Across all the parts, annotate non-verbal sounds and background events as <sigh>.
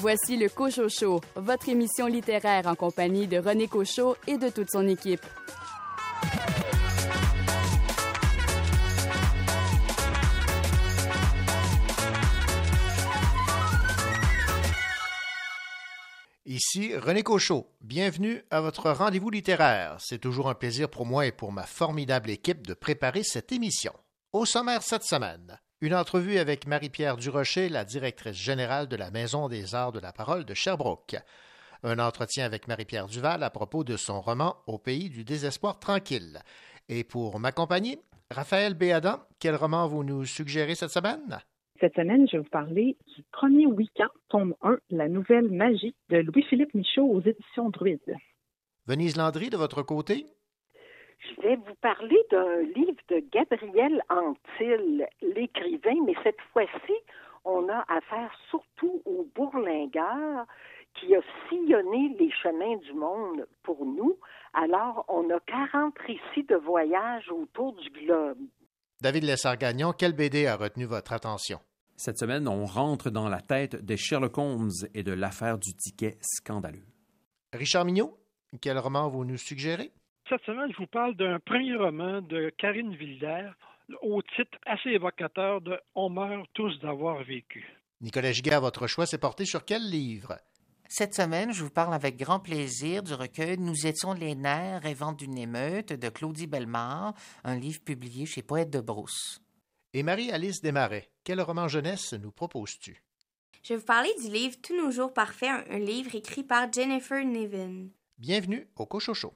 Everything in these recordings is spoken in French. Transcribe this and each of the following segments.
Voici le Cochot votre émission littéraire en compagnie de René Cochot et de toute son équipe. Ici René Cochot. Bienvenue à votre rendez-vous littéraire. C'est toujours un plaisir pour moi et pour ma formidable équipe de préparer cette émission. Au sommaire cette semaine, une entrevue avec Marie-Pierre Durocher, la directrice générale de la Maison des arts de la parole de Sherbrooke. Un entretien avec Marie-Pierre Duval à propos de son roman Au pays du désespoir tranquille. Et pour m'accompagner, Raphaël Béadan, quel roman vous nous suggérez cette semaine? Cette semaine, je vais vous parler du premier week-end, tome 1, La nouvelle magie de Louis-Philippe Michaud aux éditions Druide. Venise Landry, de votre côté? Je vais vous parler d'un livre de Gabriel Antil, l'écrivain, mais cette fois-ci, on a affaire surtout au bourlingueur qui a sillonné les chemins du monde pour nous. Alors, on a 40 récits de voyage autour du globe. David Lessard-Gagnon, quel BD a retenu votre attention? Cette semaine, on rentre dans la tête de Sherlock Holmes et de l'affaire du ticket scandaleux. Richard Mignot, quel roman vous nous suggérez? Cette semaine, je vous parle d'un premier roman de Karine Villers au titre assez évocateur de On meurt tous d'avoir vécu. Nicolas Giguère, votre choix s'est porté sur quel livre? Cette semaine, je vous parle avec grand plaisir du recueil Nous étions les nerfs rêvant d'une émeute de Claudie Bellemare, un livre publié chez Poète de Brousse. Et Marie-Alice Desmarais, quel roman jeunesse nous proposes-tu? Je vais vous parler du livre Tous nos jours parfaits, un livre écrit par Jennifer Nevin. Bienvenue au Cochocho.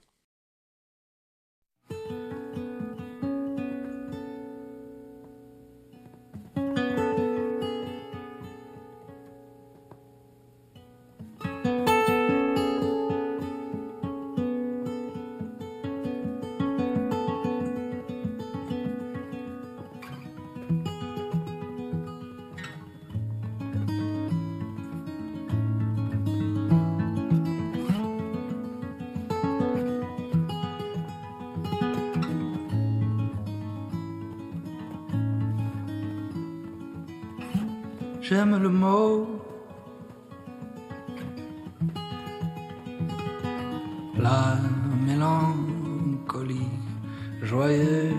J'aime le mot. La mélancolie joyeuse,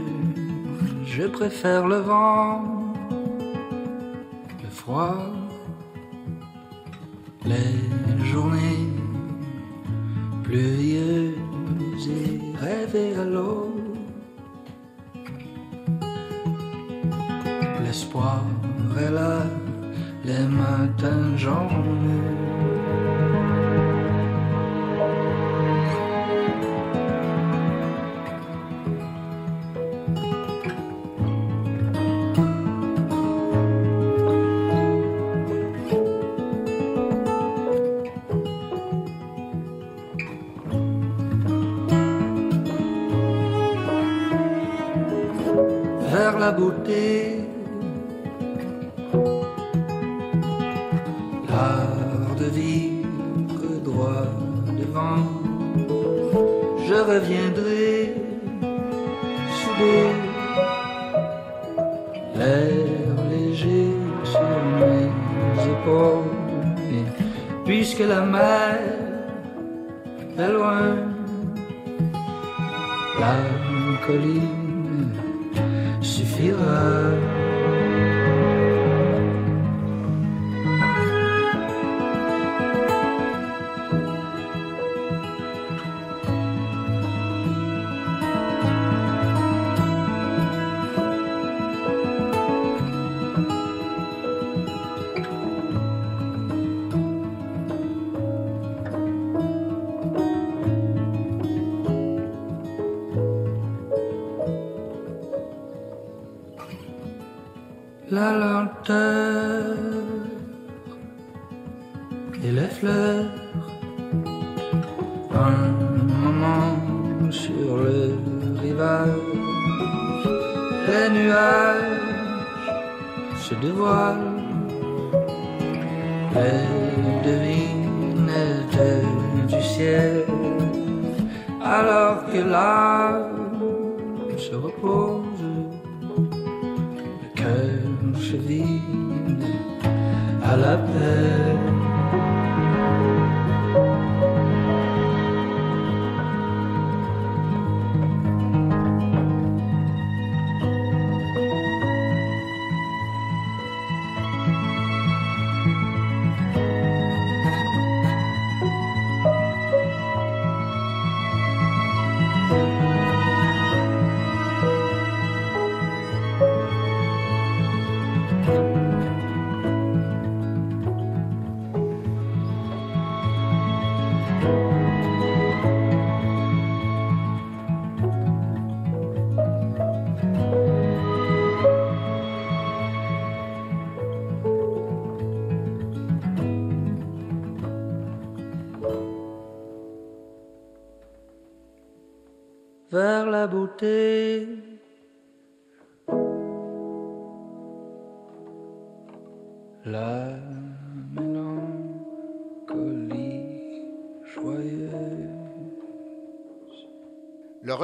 je préfère le vent, le froid, les journées pluvieuses et rêver à l'eau. Vers la beauté de vivre droit devant. Je reviendrai soudain, l'air léger sur mes épaules. Puisque la mer est loin, la colline suffira.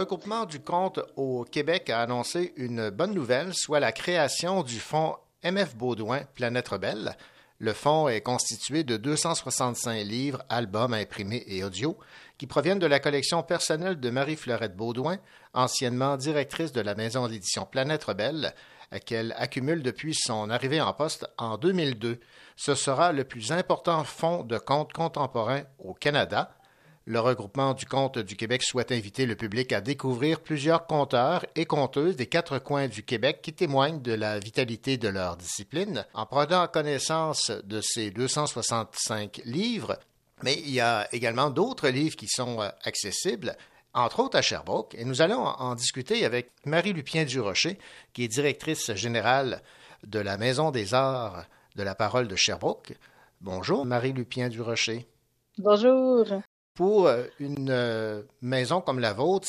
Regroupement du conte au Québec a annoncé une bonne nouvelle, soit la création du fonds MF Baudouin Planète Rebelle. Le fonds est constitué de 265 livres, albums imprimés et audio qui proviennent de la collection personnelle de Marie-Fleurette Baudouin, anciennement directrice de la maison d'édition Planète Rebelle, qu'elle accumule depuis son arrivée en poste en 2002. Ce sera le plus important fonds de contes contemporains au Canada. Le regroupement du conte du Québec souhaite inviter le public à découvrir plusieurs conteurs et conteuses des quatre coins du Québec qui témoignent de la vitalité de leur discipline. En prenant connaissance de ces 265 livres, mais il y a également d'autres livres qui sont euh, accessibles, entre autres à Sherbrooke, et nous allons en discuter avec Marie Lupien Durocher, qui est directrice générale de la Maison des Arts de la Parole de Sherbrooke. Bonjour, Marie Lupien Durocher. Bonjour pour euh, une euh, maison comme la vôtre,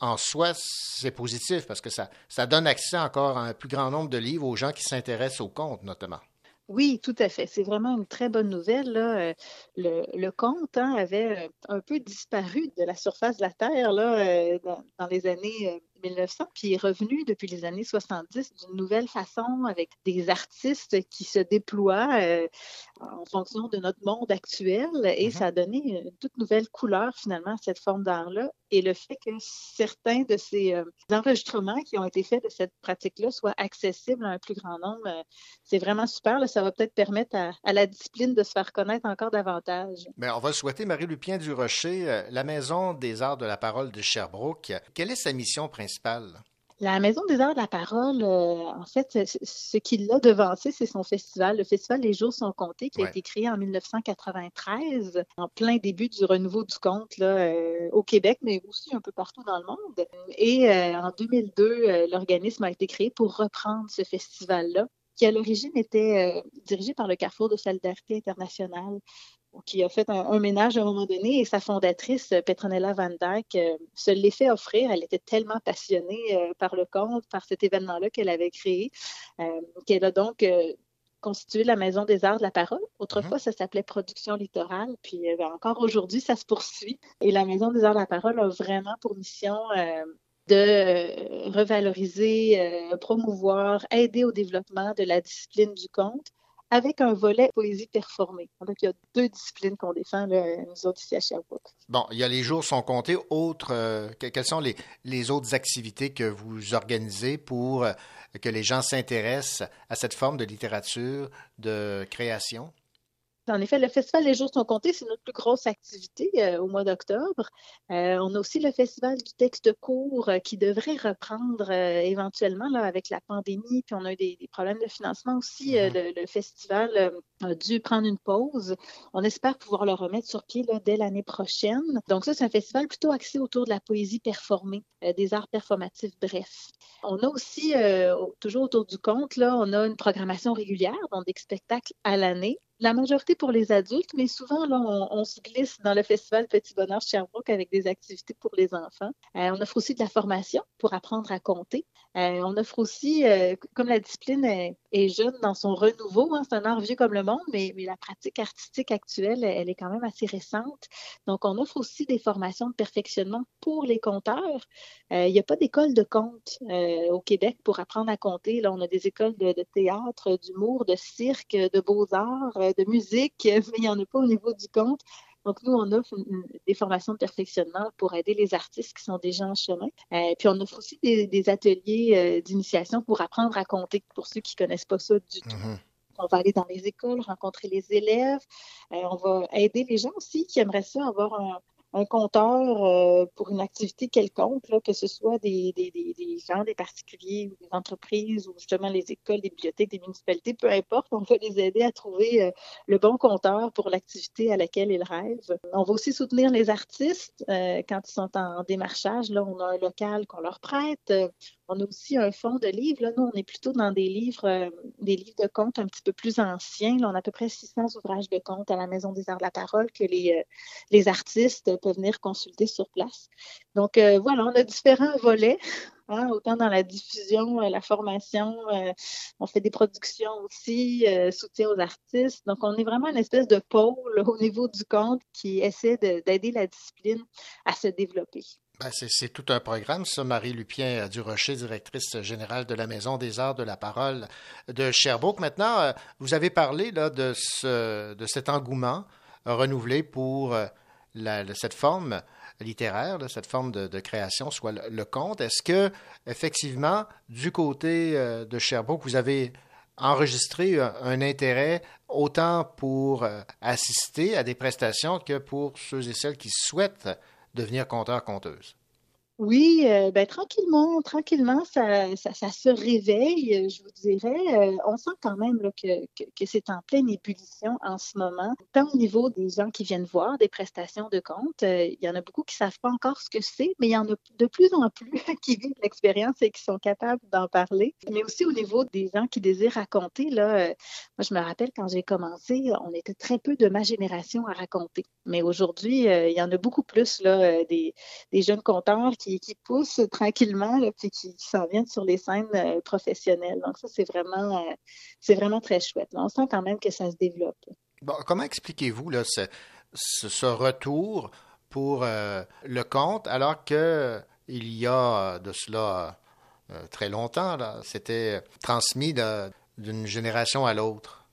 en soi, c'est positif parce que ça, ça donne accès encore à un plus grand nombre de livres aux gens qui s'intéressent au conte, notamment. Oui, tout à fait. C'est vraiment une très bonne nouvelle. Euh, le, le conte hein, avait un peu disparu de la surface de la Terre là, dans les années 1900, puis est revenu depuis les années 70 d'une nouvelle façon avec des artistes qui se déploient euh, en fonction de notre monde actuel et mm-hmm. ça a donné une toute nouvelle couleur finalement à cette forme d'art-là. Et le fait que certains de ces euh, enregistrements qui ont été faits de cette pratique-là soient accessibles à un plus grand nombre, euh, c'est vraiment super. Là. Ça va peut-être permettre à, à, la discipline de se faire connaître encore davantage. Bien, on va souhaiter Marie-Lupien du Rocher, la Maison des Arts de la Parole de Sherbrooke. Quelle est sa mission principale? La Maison des Arts de la Parole, euh, en fait, ce qui l'a devancé, c'est son festival. Le festival Les Jours sont comptés, qui a été créé en 1993, en plein début du renouveau du conte là, euh, au Québec, mais aussi un peu partout dans le monde. Et euh, en 2002, l'organisme a été créé pour reprendre ce festival-là qui à l'origine était dirigé par le Carrefour de solidarité internationale qui a fait un, ménage à un moment donné et sa fondatrice, Petronella Van Dyke, euh, se l'est fait offrir. Elle était tellement passionnée euh, par le conte, par cet événement-là qu'elle avait créé, euh, qu'elle a donc constitué la Maison des Arts de la Parole. Autrefois, mm-hmm. ça s'appelait Production Littorale, puis ben, encore aujourd'hui, ça se poursuit. Et la Maison des Arts de la Parole a vraiment pour mission de revaloriser, promouvoir, aider au développement de la discipline du conte avec un volet poésie performée. Donc, il y a deux disciplines qu'on défend, nous autres ici à Sherbrooke. Bon, il y a les jours sont comptés. Autres, euh, quelles sont les, les, autres activités que vous organisez pour euh, que les gens s'intéressent à cette forme de littérature, de création? En effet, le Festival Les Jours sont comptés, c'est notre plus grosse activité euh, au mois d'octobre. Euh, on a aussi le Festival du texte court euh, qui devrait reprendre éventuellement là, avec la pandémie, puis on a eu des, problèmes de financement aussi. Mm-hmm. Le, festival a dû prendre une pause. On espère pouvoir le remettre sur pied là, dès l'année prochaine. Donc ça, c'est un festival plutôt axé autour de la poésie performée, des arts performatifs, bref. On a aussi, toujours autour du conte, là, on a une programmation régulière, donc des spectacles à l'année la majorité pour les adultes, mais souvent, là, on, se glisse dans le festival Petit Bonheur Sherbrooke avec des activités pour les enfants. Euh, on offre aussi de la formation pour apprendre à compter. Euh, on offre aussi, euh, comme la discipline est, jeune dans son renouveau, hein, c'est un art vieux comme le monde, mais, la pratique artistique actuelle, elle est quand même assez récente. Donc, on offre aussi des formations de perfectionnement pour les compteurs. Il n'y a pas d'école de compte au Québec pour apprendre à compter. Là, on a des écoles de théâtre, d'humour, de cirque, de beaux-arts de musique, <laughs> mais il n'y en a pas au niveau du compte. Donc, nous, on offre des formations de perfectionnement pour aider les artistes qui sont déjà en chemin. Euh, puis, on offre aussi des, ateliers euh, d'initiation pour apprendre à compter pour ceux qui ne connaissent pas ça du tout. Mm-hmm. On va aller dans les écoles, rencontrer les élèves. Euh, on va aider les gens aussi qui aimeraient ça avoir un, un compteur euh, pour une activité quelconque, que ce soit des, des, des, gens, des particuliers ou des entreprises ou justement les écoles, des bibliothèques, des municipalités, peu importe, on va les aider à trouver euh, le bon compteur pour l'activité à laquelle ils rêvent. On va aussi soutenir les artistes euh, quand ils sont en démarchage. Là, on a un local qu'on leur prête On a aussi un fonds de livres. Là, nous, on est plutôt dans des livres, euh, des livres de contes un petit peu plus anciens. Là, on a à peu près 600 ouvrages de contes à la Maison des Arts de la Parole que les, euh, artistes peuvent venir consulter sur place. Donc, euh, voilà, on a différents volets. <laughs> Hein, autant dans la diffusion, la formation, on fait des productions aussi, soutien aux artistes. Donc, on est vraiment une espèce de pôle au niveau du conte qui essaie d'aider la discipline à se développer. Ben, c'est tout un programme, ça. Marie Lupien euh, Durocher, directrice générale de la Maison des Arts de la Parole de Sherbrooke. Maintenant, euh, vous avez parlé là, de, ce, de cet engouement renouvelé pour euh, cette forme littéraire, cette forme de, création, soit le, conte. Est-ce que, effectivement, du côté de Sherbrooke, vous avez enregistré un intérêt autant pour assister à des prestations que pour ceux et celles qui souhaitent devenir conteur-conteuse? Oui, euh, ben, tranquillement, tranquillement, ça, ça, se réveille, euh, je vous dirais. Euh, on sent quand même que, que, c'est en pleine ébullition en ce moment, tant au niveau des gens qui viennent voir des prestations de compte. il y en a beaucoup qui ne savent pas encore ce que c'est, mais il y en a de plus en plus <laughs> qui vivent l'expérience et qui sont capables d'en parler. Mais aussi au niveau des gens qui désirent raconter. Là, moi, je me rappelle quand j'ai commencé, on était très peu de ma génération à raconter. Mais aujourd'hui, il y en a beaucoup plus là, des, des jeunes conteurs qui qui, poussent tranquillement, là, puis qui, s'en viennent sur les scènes euh, professionnelles. Donc ça, c'est vraiment, euh, vraiment très chouette. On sent quand même que ça se développe. Bon, comment expliquez-vous ce, retour pour euh, le conte alors que il y a de cela très longtemps, c'était transmis d'une génération à l'autre?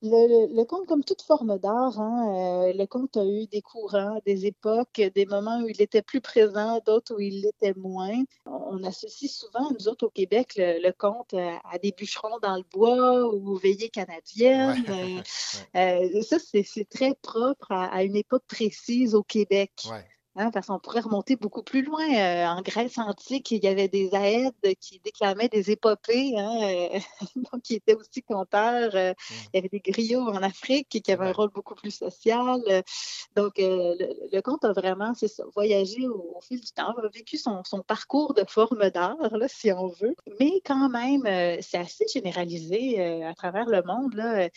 Le, le, conte, comme toute forme d'art, hein, euh, le conte a eu des courants, des époques, des moments où il était plus présent, d'autres où il l'était moins. On associe souvent, nous autres au Québec, le, conte à, des bûcherons dans le bois ou aux veillées canadiennes. Euh, <laughs> euh, ça, c'est très propre à, à, une époque précise au Québec. Ouais. Hein, parce qu'on pourrait remonter beaucoup plus loin. Euh, en Grèce antique, il y avait des aèdes qui déclamaient des épopées, hein, euh, <laughs> donc qui étaient aussi conteurs. Euh, mmh. Il y avait des griots en Afrique qui avaient un rôle beaucoup plus social. donc, le, conte a vraiment, c'est ça, voyagé au, fil du temps, a vécu son, parcours de forme d'art, si on veut. Mais quand même, c'est assez généralisé à travers le monde. Là.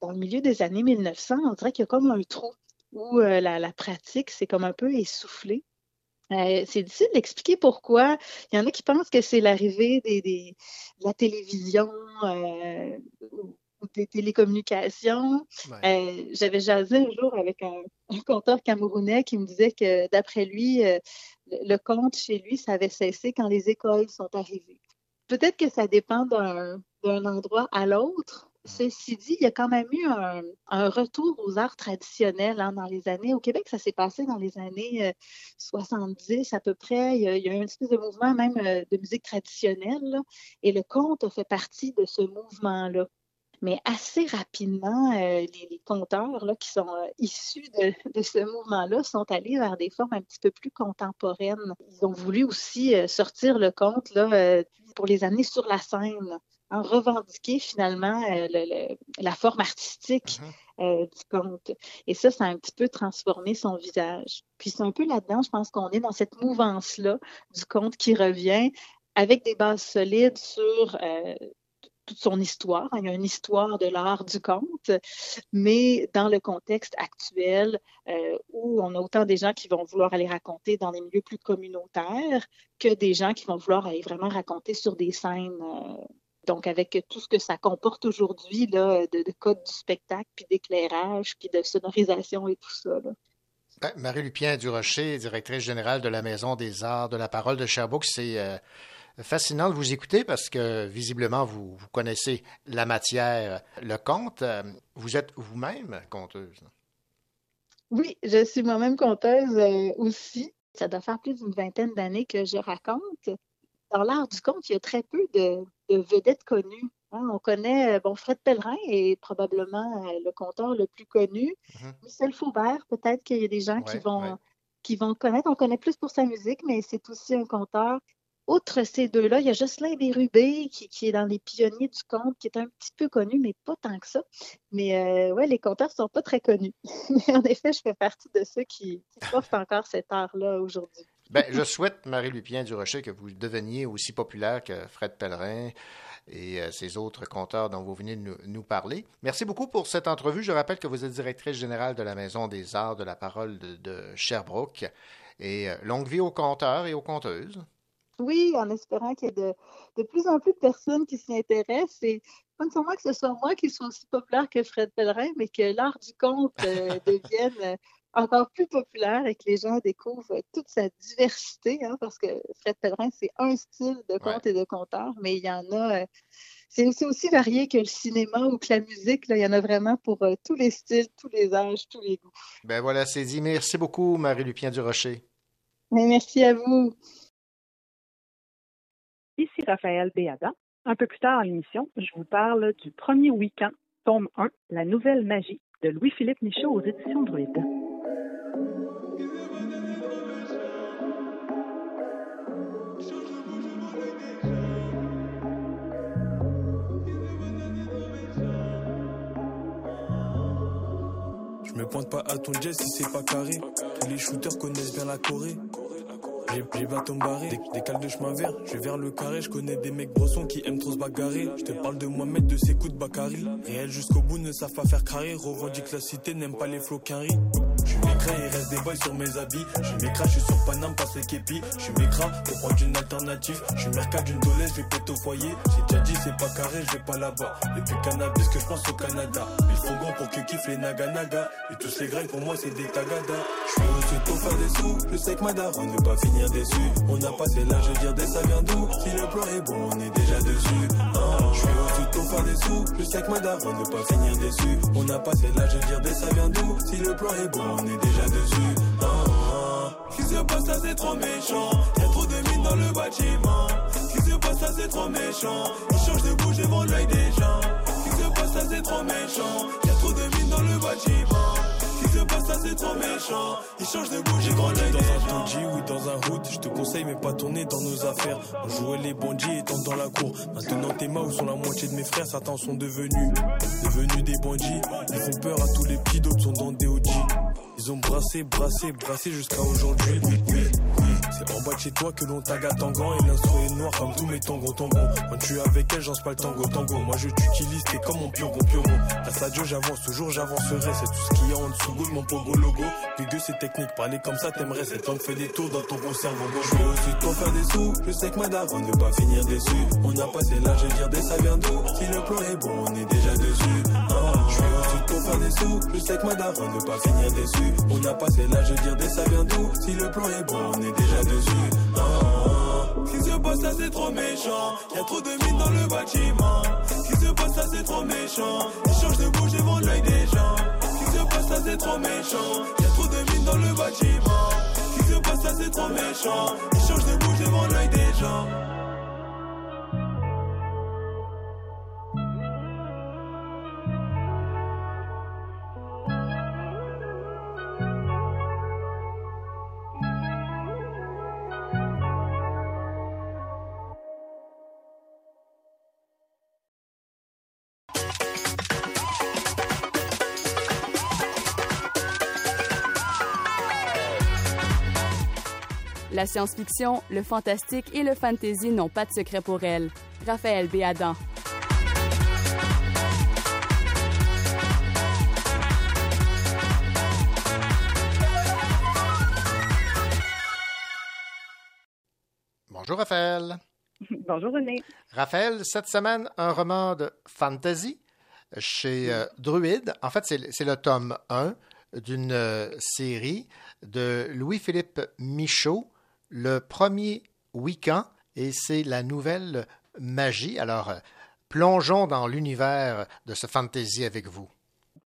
Dans le milieu des années 1900, on dirait qu'il y a comme un trou où euh, la, pratique, c'est comme un peu essoufflé. Euh, c'est difficile d'expliquer pourquoi. Il y en a qui pensent que c'est l'arrivée des, de la télévision euh, ou des télécommunications. J'avais jasé un jour avec un, un, conteur camerounais qui me disait que d'après lui, le conte chez lui, ça avait cessé quand les écoles sont arrivées. Peut-être que ça dépend d'un endroit à l'autre, Ceci dit, il y a quand même eu un, retour aux arts traditionnels hein, dans les années. Au Québec, ça s'est passé dans les années 70 euh, à peu près. Il y, a, eu un espèce de mouvement même euh, de musique traditionnelle. et le conte fait partie de ce mouvement-là. Mais assez rapidement, euh, les, conteurs là, qui sont issus de, ce mouvement-là sont allés vers des formes un petit peu plus contemporaines. Ils ont voulu aussi sortir le conte là, pour les années sur la scène en revendiquer finalement euh, la forme artistique mm-hmm. euh, du conte. Et ça, ça a un petit peu transformé son visage. Puis c'est un peu là-dedans, je pense qu'on est dans cette mouvance-là du conte qui revient avec des bases solides sur euh, toute son histoire. Il y a une histoire de l'art du conte, mais dans le contexte actuel où on a autant des gens qui vont vouloir aller raconter dans des milieux plus communautaires que des gens qui vont vouloir aller vraiment raconter sur des scènes donc, avec tout ce que ça comporte aujourd'hui de, de code du spectacle, puis d'éclairage, puis de sonorisation et tout ça. Ben, Marie-Lupien Durocher, directrice générale de la Maison des Arts de la Parole de Sherbrooke, c'est euh, fascinant de vous écouter parce que visiblement, vous, connaissez la matière, le conte. Vous êtes vous-même conteuse. Oui, je suis moi-même conteuse euh, aussi. Ça doit faire plus d'une vingtaine d'années que je raconte. Dans l'art du conte, il y a très peu de, de vedettes connues. Hein. on connaît, euh, bon, Fred Pellerin est probablement euh, le conteur le plus connu. Mm-hmm. Michel Faubert, peut-être qu'il y a des gens qui vont qui vont connaître. On connaît plus pour sa musique, mais c'est aussi un conteur. Outre ces deux-là, il y a Jocelyn Bérubé qui, qui, est dans les pionniers du conte, qui est un petit peu connu, mais pas tant que ça. Mais euh, ouais, les conteurs sont pas très connus. <laughs> mais en effet, je fais partie de ceux qui, qui portent encore cet art-là aujourd'hui. Ben, je souhaite, Marie-Lupien Durocher, que vous deveniez aussi populaire que Fred Pellerin et euh, ces autres conteurs dont vous venez de nous, nous, parler. Merci beaucoup pour cette entrevue. Je rappelle que vous êtes directrice générale de la Maison des Arts de la Parole de, de Sherbrooke. Et euh, longue vie aux conteurs et aux conteuses. Oui, en espérant qu'il y ait de, de, plus en plus de personnes qui s'y intéressent. Et pas nécessairement que ce soit moi qui soit aussi populaire que Fred Pellerin, mais que l'art du conte euh, <laughs> devienne euh, encore plus populaire et que les gens découvrent toute sa diversité, hein, parce que Fred Pellerin, c'est un style de conte ouais. et de conteur, mais il y en a. Euh, c'est aussi, aussi, varié que le cinéma ou que la musique. Là, il y en a vraiment pour euh, tous les styles, tous les âges, tous les goûts. Ben voilà, c'est dit. Merci beaucoup, Marie-Lupien Durocher. Mais merci à vous. Ici Raphaël Béada. Un peu plus tard dans l'émission, je vous parle du premier week-end, tome 1, La nouvelle magie de Louis-Philippe Michaud aux éditions Druide. Pointe pas à ton jet si c'est pas carré. Tous les shooters connaissent bien la Corée. J'ai bâton barré, des, des cales de chemin vert. Je vais vers le carré, je connais des mecs brossons qui aiment trop se bagarrer. Je te parle de Mohamed, de ses coups de Bakary. Réel jusqu'au bout, ne savent pas faire carré. Revendique la cité, n'aime pas les flots des boys sur mes habits. Je suis mécra, je suis sur Paname, passe les képis. Je suis mécra, pour prendre une alternative. Je suis mercat d'une dolèche, je vais péter au foyer. J'ai déjà dit, c'est pas carré, je vais pas là-bas. Depuis cannabis que je pense au Canada. Ils font bon pour que kiffent les naga naga. Et tous les grains pour moi, c'est des tagada. Je suis aussi pour faire des sous. Je sais que ma daronne ne pas finir déçu. On a passé l'âge de dire des ça vient d'où. Si le plan est bon, on est déjà dessus. Ah, je suis aussi pour faire des sous. Je sais que ma daronne ne pas finir déçu. On a passé l'âge de dire des ça vient d'où. Si le plan est bon, on est déjà dessus. Ah. qui se passe là, c'est trop méchant. Y'a trop de mines dans le bâtiment. qui se passe là, c'est trop méchant. Ils changent de bouche devant l'œil des gens. qui se passe là, c'est trop méchant. Y'a trop de mines dans le bâtiment se passe ça c'est trop méchant Il change de bouche, j'ai grandi dans un oui dans un hood Je te conseille mais pas tourner dans nos affaires On jouait les bandits étant dans la cour Maintenant tes mains où sont la moitié de mes frères? Certains sont devenus Devenus des bandits Ils font peur à tous les petits D'autres sont dans des OG Ils ont brassé, brassé, brassé jusqu'à aujourd'hui. C'est en bas de chez toi que l'on taga tangan Et l'instru est noir comme tous mes tangos tangos. Quand tu es avec elle, j'en pas le tango tango. Moi je t'utilise, t'es comme mon piongon piongon La sadio j'avance, toujours j'avancerai. C'est tout ce qu'il y a en dessous de mon pogo logo. Dégueu c'est technique, parler comme ça t'aimerais. Cette langue fait des tours dans ton gros cerveau Je veux aussi pour faire des sous. Je sais que ma daronne ne pas finir déçu On a passé l'âge de dire des ça vient d'où? Si le plan est bon, on est déjà dessus. Ah, Je suis aussi Je sais que ma daronne ne pas finir déçu. On a passé l'âge de dire des ça vient d'où Si le plan est bon, on est déjà dessus. Ah, ah. Ce qui se passe là c'est trop méchant Y'a trop de mines dans le bâtiment. Ce qui se passe là c'est trop méchant Ils changent de bouche devant l'œil des gens. Ce qui se passe là c'est trop méchant Y'a trop de mines dans le bâtiment. Ce qui se passe là c'est trop méchant Ils changent de bouche devant l'œil des gens science-fiction, le fantastique et le fantasy n'ont pas de secret pour elle. Raphaël Béadan. Bonjour Raphaël. Bonjour René. Raphaël, cette semaine, un roman de fantasy chez euh, Druide. En fait, c'est le tome 1 d'une euh, série de Louis-Philippe Michaud, le premier week-end, et c'est la nouvelle magie. Alors, euh, plongeons dans l'univers de ce fantasy avec vous.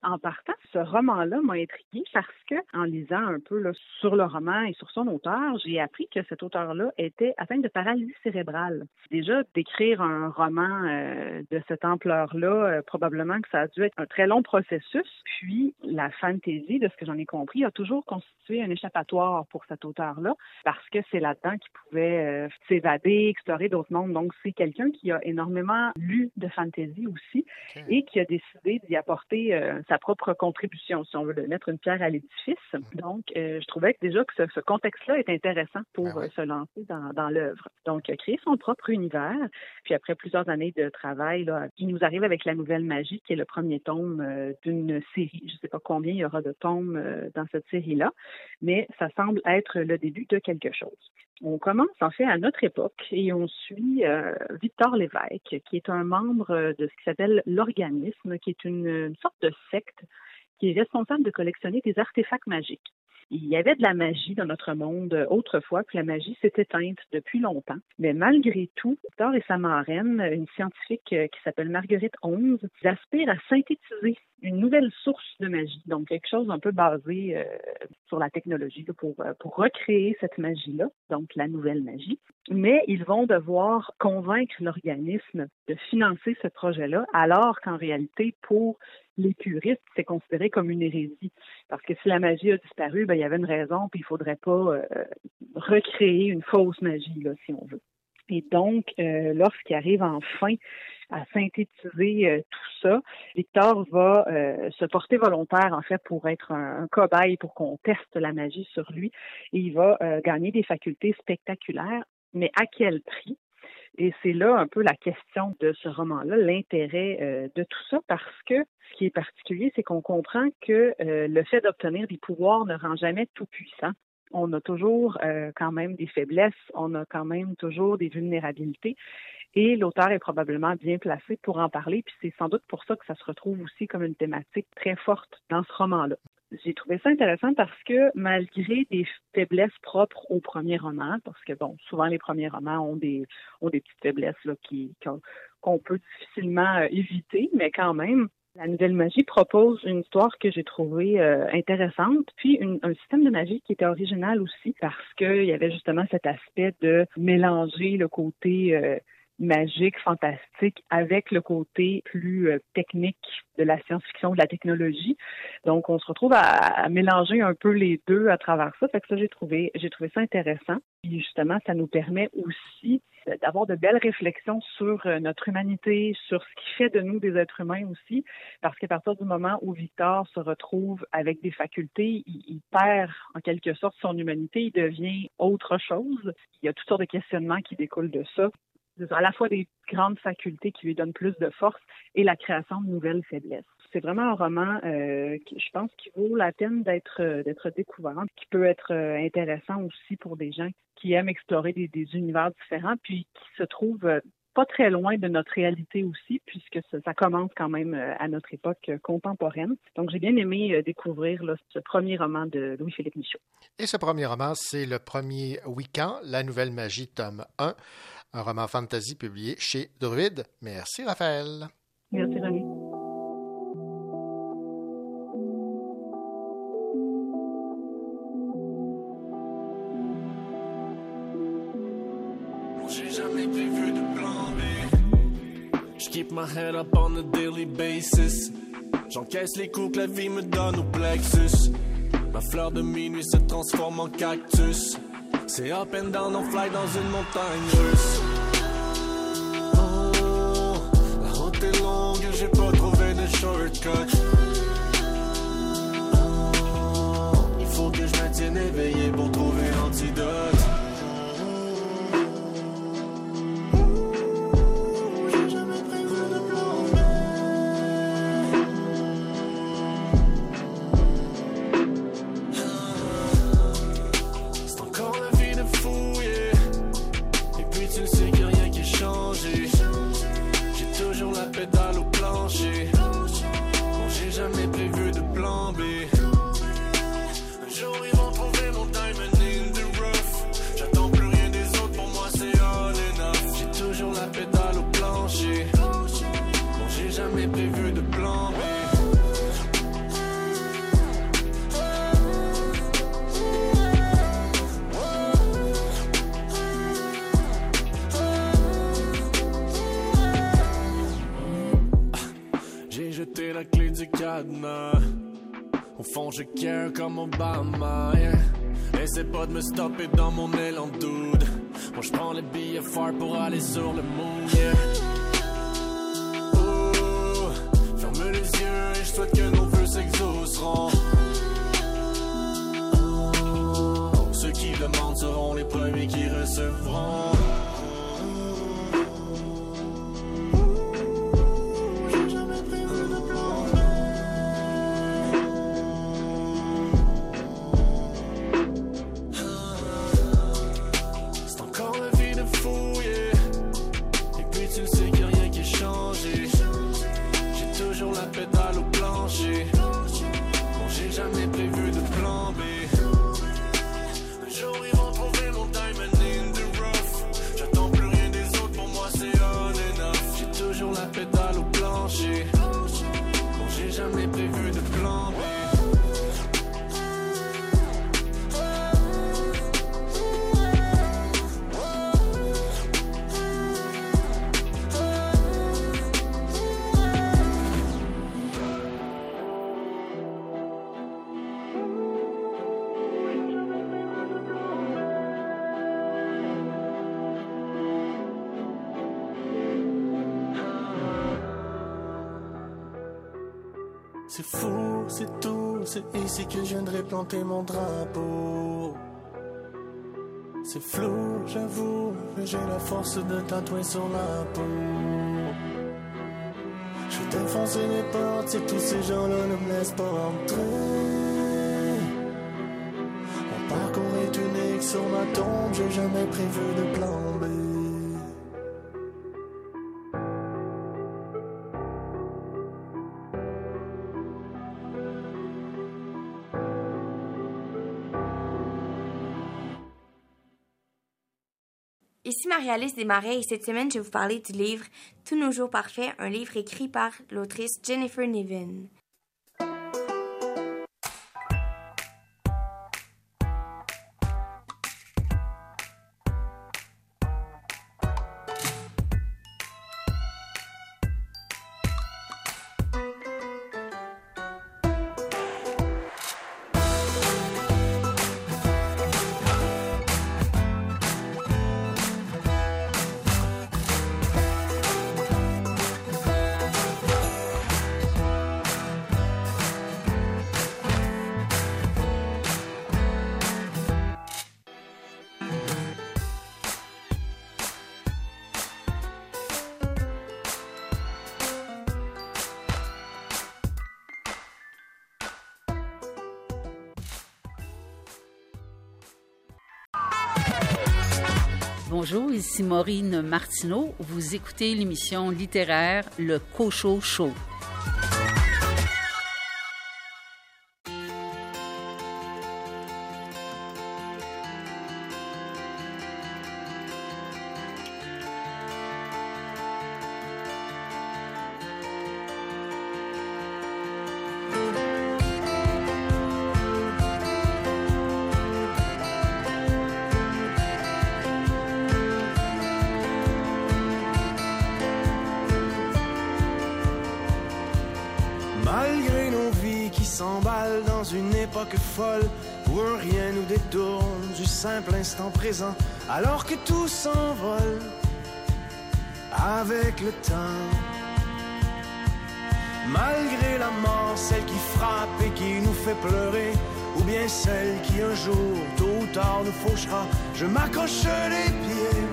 En partant, ce roman-là m'a intriguée parce que, en lisant un peu là, sur le roman et sur son auteur, j'ai appris que cet auteur-là était atteint de paralysie cérébrale. Déjà, d'écrire un roman euh, de cette ampleur-là, euh, probablement que ça a dû être un très long processus. Puis, la fantasy, de ce que j'en ai compris, a toujours constitué un échappatoire pour cet auteur-là parce que c'est là-dedans qu'il pouvait euh, s'évader, explorer d'autres mondes. Donc, c'est quelqu'un qui a énormément lu de fantasy aussi okay. et qui a décidé d'y apporter sa propre contribution si on veut, mettre une pierre à l'édifice. Donc, euh, je trouvais que déjà que ce, contexte-là est intéressant pour ben se lancer dans, dans l'œuvre. Donc, créer son propre univers. Puis après plusieurs années de travail, là, il nous arrive avec La Nouvelle Magie, qui est le premier tome d'une série. Je ne sais pas combien il y aura de tomes dans cette série-là, mais ça semble être le début de quelque chose. On commence en fait à notre époque et on suit euh, Victor Lévesque, qui est un membre de ce qui s'appelle l'organisme, qui est une, sorte de secte qui est responsable de collectionner des artefacts magiques. Il y avait de la magie dans notre monde autrefois, puis la magie s'est éteinte depuis longtemps. Mais malgré tout, Victor et sa marraine, une scientifique qui s'appelle Marguerite Onze, aspirent à synthétiser une nouvelle source de magie, donc quelque chose un peu basé euh, sur la technologie pour, euh, pour recréer cette magie-là, donc la nouvelle magie. Mais ils vont devoir convaincre l'organisme de financer ce projet-là, alors qu'en réalité, pour les puristes, c'est considéré comme une hérésie. Parce que si la magie a disparu, ben, il y avait une raison, puis il faudrait pas euh, recréer une fausse magie, là, si on veut. Et donc, lorsqu'il arrive enfin à synthétiser euh, tout ça. Victor va euh, se porter volontaire, en fait, pour être un, cobaye, pour qu'on teste la magie sur lui. Et il va euh, gagner des facultés spectaculaires, mais à quel prix? Et c'est là un peu la question de ce roman-là, l'intérêt de tout ça, parce que ce qui est particulier, c'est qu'on comprend que le fait d'obtenir des pouvoirs ne rend jamais tout puissant on a toujours quand même des faiblesses, on a quand même toujours des vulnérabilités. Et l'auteur est probablement bien placé pour en parler, puis c'est sans doute pour ça que ça se retrouve aussi comme une thématique très forte dans ce roman-là. J'ai trouvé ça intéressant parce que malgré des faiblesses propres au premier roman, parce que bon, souvent les premiers romans ont des ont des petites faiblesses là qui qu'on peut difficilement euh, éviter, mais quand même, la Nouvelle Magie propose une histoire que j'ai trouvée euh, intéressante, puis un système de magie qui était original aussi parce qu'il y avait justement cet aspect de mélanger le côté euh, magique, fantastique, avec le côté plus euh, technique de la science-fiction, de la technologie. Donc, on se retrouve à, mélanger un peu les deux à travers ça. Fait que ça, j'ai trouvé, j'ai trouvé ça intéressant. Et justement, ça nous permet aussi d'avoir de belles réflexions sur euh, notre humanité, sur ce qui fait de nous des êtres humains aussi, parce qu'à partir du moment où Victor se retrouve avec des facultés, il, il, perd en quelque sorte son humanité, il devient autre chose. Il y a toutes sortes de questionnements qui découlent de ça à la fois des grandes facultés qui lui donnent plus de force et la création de nouvelles faiblesses. C'est vraiment un roman euh, qui, je pense, qui vaut la peine d'être euh, découvert, qui peut être euh, intéressant aussi pour des gens qui aiment explorer des, univers différents, puis qui se trouvent pas très loin de notre réalité aussi, puisque ça, commence quand même à notre époque contemporaine. Donc, j'ai bien aimé découvrir ce premier roman de Louis-Philippe Michaud. Et ce premier roman, c'est le premier week-end, La Nouvelle Magie, tome 1 un roman fantasy publié chez Druide. Merci, Raphaël. Merci, René. J'ai jamais prévu de plan B. Je keep my head up on a daily basis. J'encaisse les coups que la vie me donne au plexus. Ma fleur de minuit se transforme en cactus. C'est up and down, on fly dans une montagne la route est longue, j'ai pas trouvé de shortcut. Oh, il faut que je maintienne éveillé pour trouver l'antidote. Au fond, je care comme Obama, yeah. Essaie pas de me stopper dans mon élan dude. Moi, je prends les billets forts pour aller sur le moon. Je souhaite que nos vœux s'exauceront. Ceux qui demandent seront les premiers qui recevront. Mon drapeau. C'est flou, j'avoue, mais j'ai la force de tatouer sur la peau. Je vais défoncer les portes si tous ces gens-là ne me laissent pas entrer. Ici Marie-Alice Desmarais et cette semaine, je vais vous parler du livre Tous nos jours parfaits, un livre écrit par l'autrice Jennifer Niven. Bonjour, ici Maureen Martineau. Vous écoutez l'émission littéraire Le Cochot Show. Dans une époque folle où rien nous détourne du simple instant présent, alors que tout s'envole avec le temps. Malgré la mort, celle qui frappe et qui nous fait pleurer, ou bien celle qui un jour, tôt ou tard, nous fauchera, je m'accroche les pieds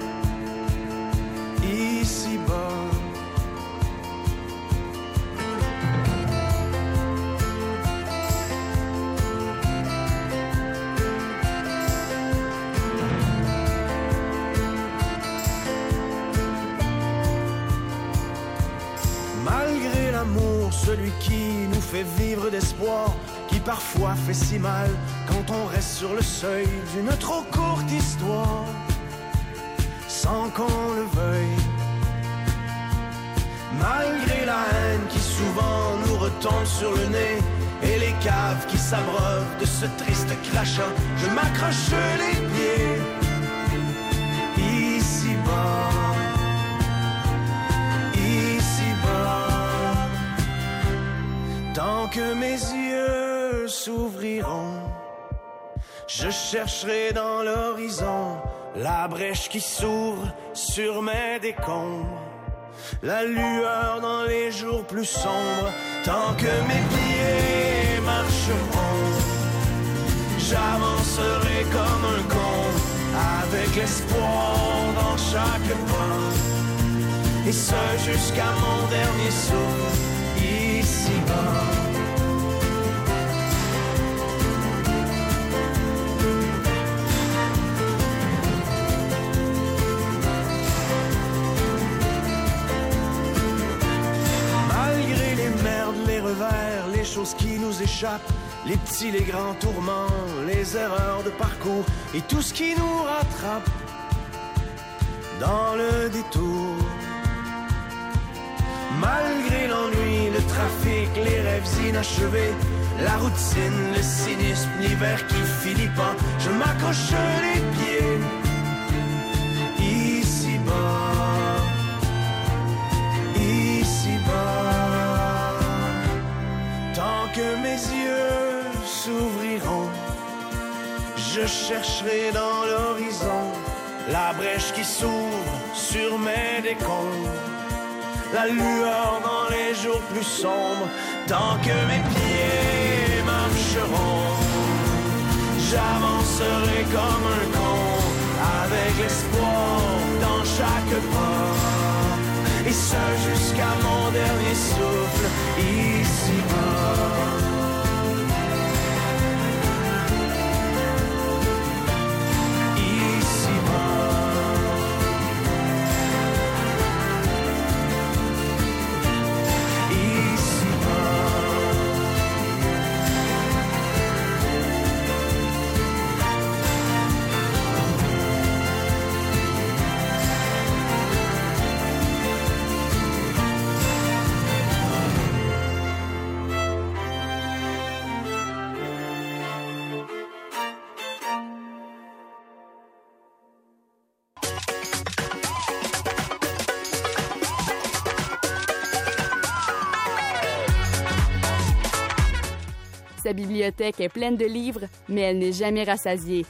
parfois fait si mal quand on reste sur le seuil d'une trop courte histoire, sans qu'on le veuille. Malgré la haine qui souvent nous retombe sur le nez, et les caves qui s'abreuvent de ce triste crachat, je m'accroche les pieds ici-bas. Ici-bas, tant que mes yeux je chercherai dans l'horizon la brèche qui s'ouvre sur mes décombres. la lueur dans les jours plus sombres, tant que mes pieds marcheront. J'avancerai comme un con, avec l'espoir dans chaque pas, et ce jusqu'à mon dernier souffle, choses qui nous échappent, les petits, les grands tourments, les erreurs de parcours et tout ce qui nous rattrape dans le détour. Malgré l'ennui, le trafic, les rêves inachevés, la routine, le cynisme, l'hiver qui finit pas, je m'accroche les pieds que mes yeux s'ouvriront, je chercherai dans l'horizon la brèche qui s'ouvre sur mes décombres, la lueur dans les jours plus sombres. Tant que mes pieds marcheront, j'avancerai comme un con, avec l'espoir dans chaque pas. Et ce jusqu'à mon dernier souffle, ici-bas. Bibliothèque est pleine de livres, mais elle n'est jamais rassasiée.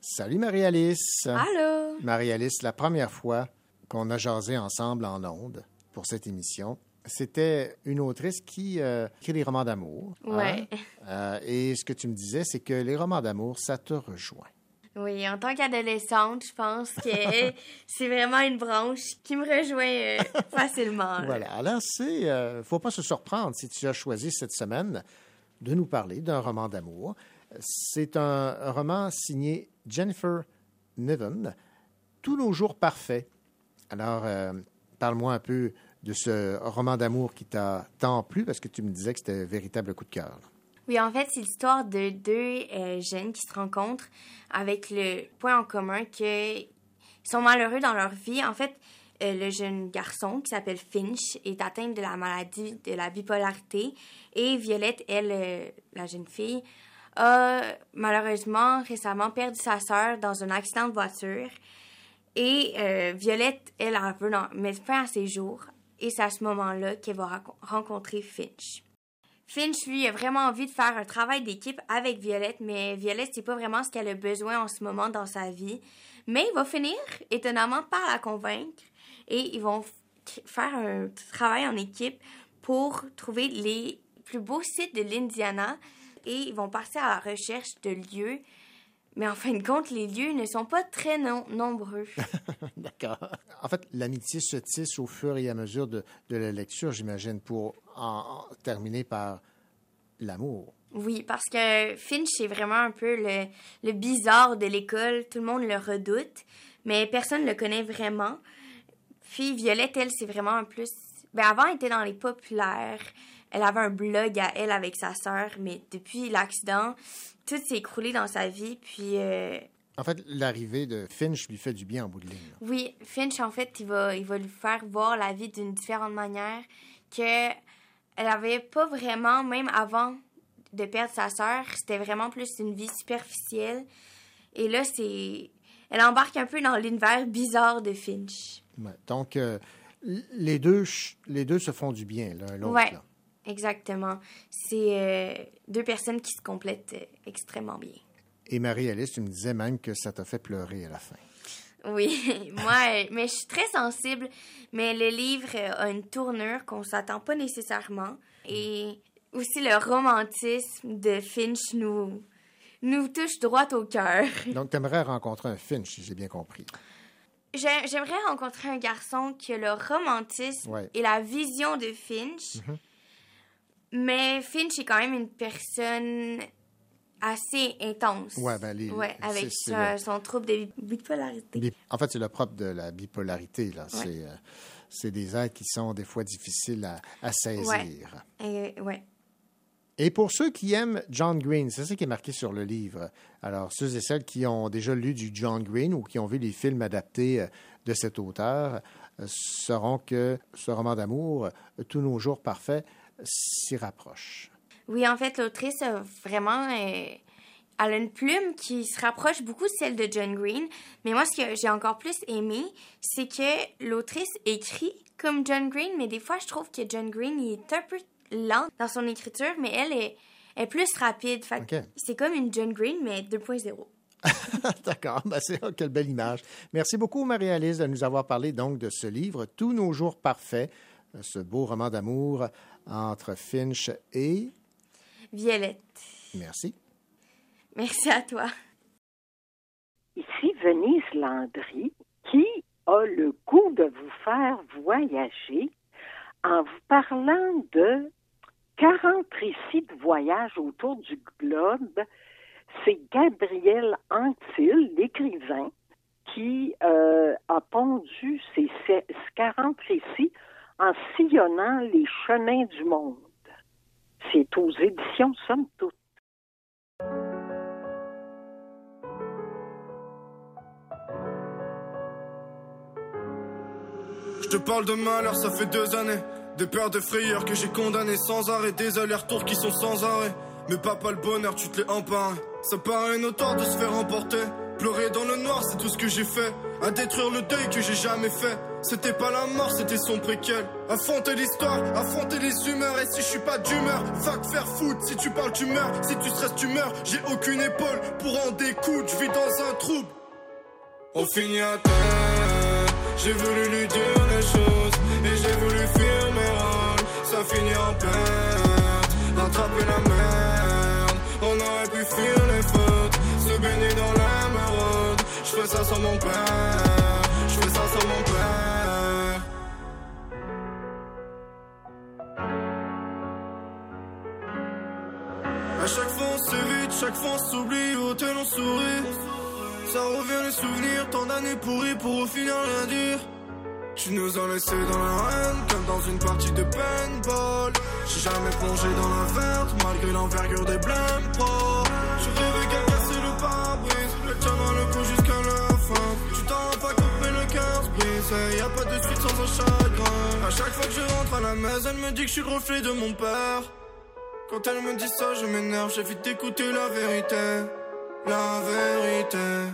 Salut Marie-Alice. Allô? Marie-Alice, la première fois qu'on a jasé ensemble en ondes pour cette émission, c'était une autrice qui euh, écrit des romans d'amour. hein? Ouais. Euh, et ce que tu me disais, c'est que les romans d'amour, ça te rejoint. Oui, en tant qu'adolescente, je pense que <laughs> c'est vraiment une branche qui me rejoint euh, facilement. là. Voilà. Alors, c'est. euh, faut pas se surprendre si tu as choisi cette semaine de nous parler d'un roman d'amour. C'est un roman signé Jennifer Niven, Tous nos jours parfaits. Alors, euh, parle-moi un peu de ce roman d'amour qui t'a tant plu parce que tu me disais que c'était un véritable coup de cœur. Oui, en fait, c'est l'histoire de deux euh, jeunes qui se rencontrent avec le point en commun qu'ils sont malheureux dans leur vie. En fait, euh, le jeune garçon qui s'appelle Finch est atteint de la maladie de la bipolarité et Violette, elle, euh, la jeune fille, a malheureusement récemment perdu sa sœur dans un accident de voiture. Et Violette, elle, elle veut mettre fin à ses jours. Et c'est à ce moment-là qu'elle va rencontrer Finch. Finch, lui, a vraiment envie de faire un travail d'équipe avec Violette, mais Violette, c'est pas vraiment ce qu'elle a besoin en ce moment dans sa vie. Mais il va finir, étonnamment, par la convaincre et ils vont faire un travail en équipe pour trouver les plus beaux sites de l'Indiana et ils vont partir à la recherche de lieux. Mais en fin de compte, les lieux ne sont pas très non- nombreux. <laughs> D'accord. En fait, l'amitié se tisse au fur et à mesure de, de la lecture, j'imagine, pour en, en terminer par l'amour. Oui, parce que Finch, c'est vraiment un peu le, le bizarre de l'école. Tout le monde le redoute, mais personne ne le connaît vraiment. Puis Violette, elle, c'est vraiment un plus... Ben, avant, elle était dans les populaires. Elle avait un blog à elle avec sa sœur, mais depuis l'accident, tout s'est écroulé dans sa vie. Puis, euh, En fait, l'arrivée de Finch lui fait du bien en bout de ligne. oui, Finch, en fait, il va, il va lui faire voir la vie d'une différente manière que elle avait pas vraiment, même avant de perdre sa sœur, c'était vraiment plus une vie superficielle. Et là, c'est... Elle embarque un peu dans l'univers bizarre de Finch. Ouais. Donc, euh, les, deux, les deux se font du bien l'un l'autre. Ouais, là. Exactement. C'est euh, deux personnes qui se complètent euh, extrêmement bien. Et Marie-Alice, tu me disais même que ça t'a fait pleurer à la fin. Oui, <laughs> moi, euh, mais je suis très sensible, mais le livre a une tournure qu'on s'attend pas nécessairement. Et aussi le romantisme de Finch nous, nous touche droit au cœur. <laughs> Donc, tu aimerais rencontrer un Finch, si j'ai bien compris. J'ai- J'aimerais rencontrer un garçon qui a le romantisme Ouais. et la vision de Finch, Mhm. Mais Finch est quand même une personne assez intense. Ouais, ben, les- Ouais, avec son, le- son trouble de bipolarité. Bi- En fait, c'est le propre de la bipolarité. Là. C'est, euh, c'est des êtres qui sont des fois difficiles à, à saisir. Ouais. Euh, ouais. Et pour ceux qui aiment John Green, c'est ça qui est marqué sur le livre. Alors, ceux et celles qui ont déjà lu du John Green ou qui ont vu les films adaptés euh, de cet auteur sauront que ce roman d'amour, Tous nos jours parfaits, s'y rapproche. Oui, en fait, l'autrice a vraiment. euh, elle a une plume qui se rapproche beaucoup de celle de John Green. Mais moi, ce que j'ai encore plus aimé, c'est que l'autrice écrit comme John Green, mais des fois, je trouve que John Green il est un peu lent dans son écriture, mais elle est, est plus rapide. C'est comme une John Green, mais 2.0. <laughs> D'accord, ben c'est oh, quelle belle image. Merci beaucoup, Marie-Alice, de nous avoir parlé donc de ce livre, Tous nos jours parfaits, euh, ce beau roman d'amour entre Finch et... Violette, Merci. merci à toi. Ici Venise Landry qui a le goût de vous faire voyager en vous parlant de 40 récits de voyage autour du globe. C'est Gabriel Antil, l'écrivain, qui euh, a pondu ces ces 40 récits en sillonnant les chemins du monde. C'est aux éditions Somme Toute. Je te parle de malheur, ça fait deux années. Des peurs de frayeurs que j'ai condamnées sans arrêt. Des allers-retours qui sont sans arrêt. Mais papa, le bonheur, tu te l'es emparé. Ça paraît notoire de se faire emporter. Pleurer dans le noir, c'est tout ce que j'ai fait. À détruire le deuil que j'ai jamais fait. C'était pas la mort, c'était son préquel. Affronter l'histoire, affronter les humeurs. Et si je suis pas d'humeur, va te faire foutre. Si tu parles, tu meurs. Si tu stresses, tu meurs. J'ai aucune épaule pour en découdre. Je vis dans un trouble. On finit à terre. J'ai voulu lui dire les choses et j'ai voulu fuir mes rôles. Ça finit en perte, rattraper la merde. On aurait pu fuir les fautes, se baigner dans l'émeraude. Je fais ça sans mon père, À chaque fois on s'évite, chaque fois on s'oublie, au tel on sourit. Ça revient les souvenirs, tant d'années pourries pour au final rien. Tu nous as laissé dans la haine, comme dans une partie de paintball. J'ai jamais plongé dans la verte, malgré l'envergure des blêmes. Je Et y a pas de suite sans un chagrin. À chaque fois que je rentre à la maison, elle me dit que je suis le reflet de mon père. Quand elle me dit ça, je m'énerve, j'évite d'écouter la vérité. La vérité.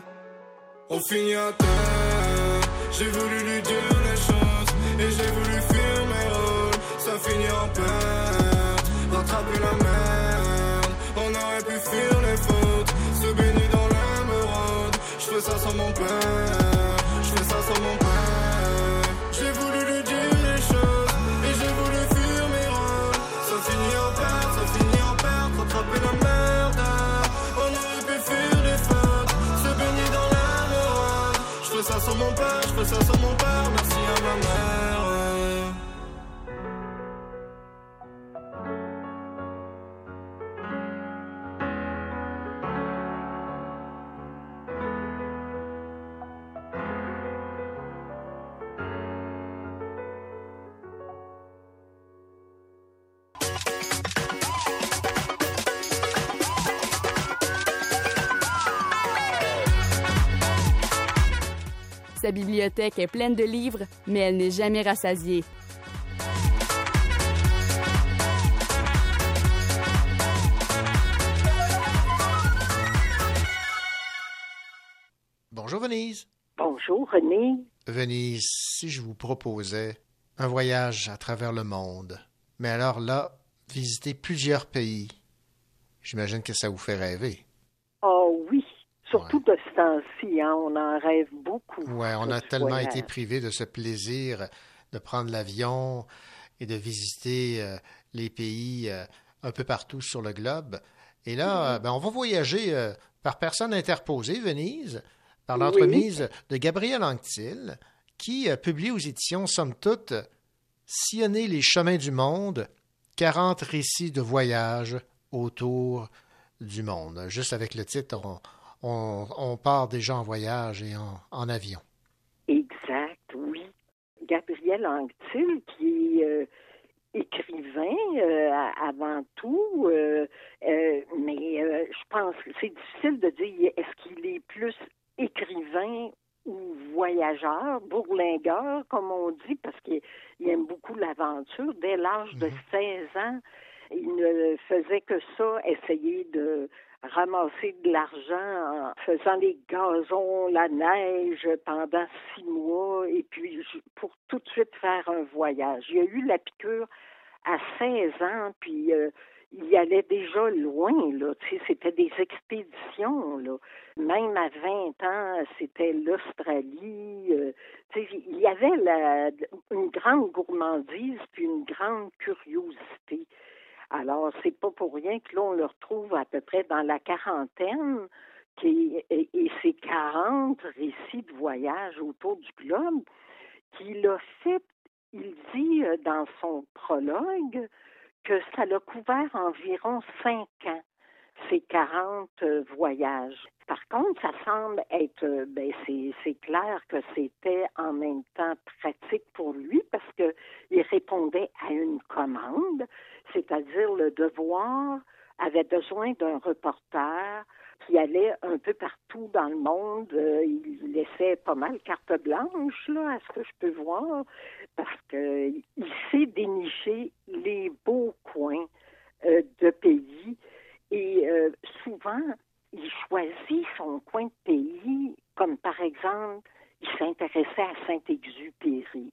On finit à terre. J'ai voulu lui dire les choses et j'ai voulu fuir mes rôles. Ça finit en perte, rattraper la merde. On aurait pu fuir les fautes, se baigner dans l'émeraude. Je fais ça sans mon père, je fais ça sans mon père. Bibliothèque est pleine de livres, mais elle n'est jamais rassasiée. Bonjour Venise. Bonjour René. Venise, si je vous proposais un voyage à travers le monde, mais alors là, visiter plusieurs pays. J'imagine que ça vous fait rêver. Oh surtout de ce temps-ci, hein, on en rêve beaucoup. Oui, on a tellement été privés de ce plaisir de prendre l'avion et de visiter euh, les pays euh, un peu partout sur le globe. Et là, ben, on va voyager euh, par personne interposée, Venise, par l'entremise de Gabriel Anctil, qui publie aux éditions Somme toute Sillonner les chemins du monde, 40 récits de voyage autour du monde. Juste avec le titre, on, part déjà en voyage et en, avion. Exact, oui. Gabriel Anctil, qui est euh, écrivain euh, avant tout, euh, mais je pense que c'est difficile de dire est-ce qu'il est plus écrivain ou voyageur, bourlingueur, comme on dit, parce qu'il aime beaucoup l'aventure. Dès l'âge de 16 mhm. ans, il ne faisait que ça, essayer de ramasser de l'argent en faisant les gazons, la neige pendant six mois et puis pour tout de suite faire un voyage. Il a eu la piqûre à 16 ans, puis euh, il allait déjà loin, là. C'était des expéditions, là. Même à 20 ans, c'était l'Australie. Euh, il y avait la, une grande gourmandise puis une grande curiosité. Alors, c'est pas pour rien que là, le retrouve à peu près dans la quarantaine, qui, et, et c'est 40 récits de voyage autour du globe qu'il a fait, il dit euh, dans son prologue, que ça l'a couvert environ cinq ans, ces 40 euh, voyages. Par contre, ça semble être, euh, ben c'est clair que c'était en même temps pratique pour lui parce que il répondait à une commande, c'est-à-dire le devoir avait besoin d'un reporter qui allait un peu partout dans le monde. Euh, il laissait pas mal carte blanche, là, à ce que je peux voir, parce qu'il sait dénicher les beaux coins de pays. Et euh, souvent, il choisit son coin de pays, comme par exemple, il s'intéressait à Saint-Exupéry.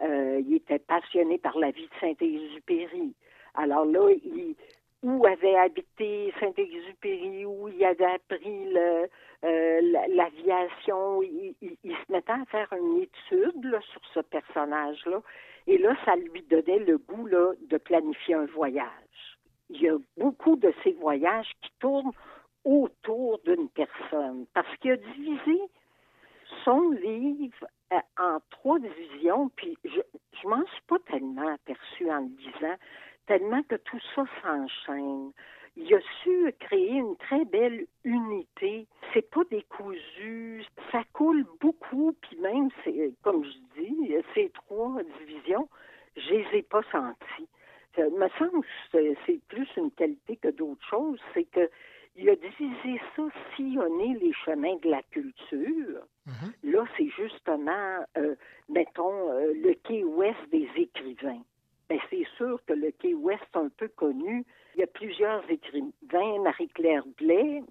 il était passionné par la vie de Saint-Exupéry. Alors là, il, où avait habité Saint-Exupéry, où il avait appris euh, l'aviation. Il, se mettait à faire une étude sur ce personnage-là. Et là, ça lui donnait le goût de planifier un voyage. Il y a beaucoup de ces voyages qui tournent autour d'une personne parce qu'il a divisé son livre euh, en trois divisions, puis je ne m'en suis pas tellement aperçu en le disant tellement que tout ça s'enchaîne. Il a su créer une très belle unité. C'est pas décousu, ça coule beaucoup, puis même, c'est, comme je dis, ces trois divisions, je les ai pas senties. Ça me semble que c'est plus une qualité que d'autres choses, c'est que il a divisé ça, sillonner les chemins de la culture. Mm-hmm. Là, c'est justement, euh, mettons, euh, le quai ouest des écrivains. Ben, c'est sûr que le Quai Ouest est un peu connu. Il y a plusieurs écrivains, Marie-Claire Blais,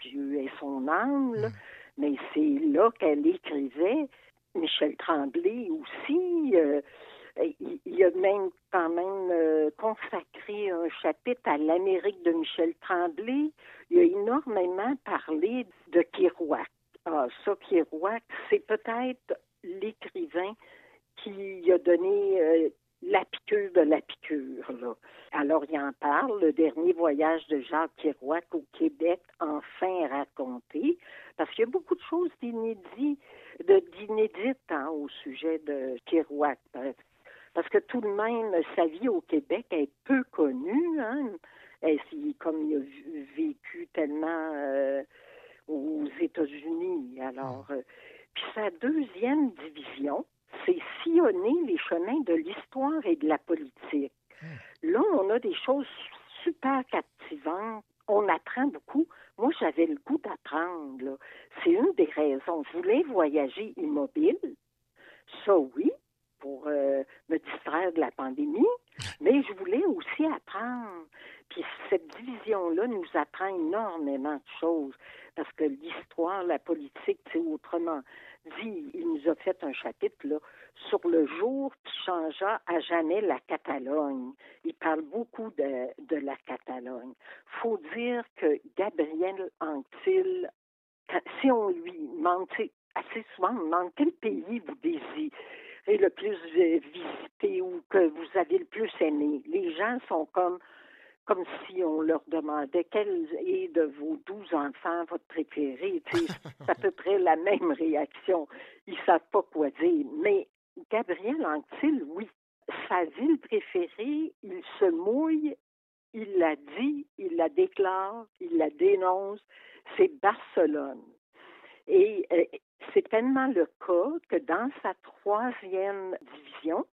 Dieu est son âme, mm. mais c'est là qu'elle écrivait. Michel Tremblay aussi. Euh, il, a même quand même euh, consacré un chapitre à l'Amérique de Michel Tremblay. Il a énormément parlé de Kerouac. Ah, ça, Kerouac, c'est peut-être l'écrivain qui a donné euh, la piqûre de la piqûre. Alors, il en parle, le dernier voyage de Jacques Kerouac au Québec, enfin raconté, parce qu'il y a beaucoup de choses d'inédites d'inédit, hein, au sujet de Kerouac. Parce que tout de même, sa vie au Québec est peu connue. Hein? Comme il a vécu tellement euh, aux États-Unis. Alors, euh, puis sa deuxième division, c'est sillonner les chemins de l'histoire et de la politique. Là, on a des choses super captivantes. On apprend beaucoup. Moi, j'avais le goût d'apprendre. C'est une des raisons. Je voulais voyager immobile? Ça, oui, pour euh, me distraire de la pandémie. <laughs> Mais je voulais aussi apprendre. Puis cette division-là nous apprend énormément de choses parce que l'histoire, la politique, c'est autrement dit, il nous a fait un chapitre là, sur le jour qui changea à jamais la Catalogne. Il parle beaucoup de, de la Catalogne. faut dire que Gabriel Anctil, si on lui demande, assez souvent, on demande quel pays vous désirez le plus visiter ou que vous avez le plus aimé. Les gens sont comme comme si on leur demandait quel est de vos douze enfants votre préféré. <laughs> C'est à peu près la même réaction. Ils ne savent pas quoi dire. Mais Gabriel Anctil, oui. Sa ville préférée, il se mouille, il la dit, il la déclare, il la dénonce, c'est Barcelone. Et euh, c'est tellement le cas que dans sa troisième division,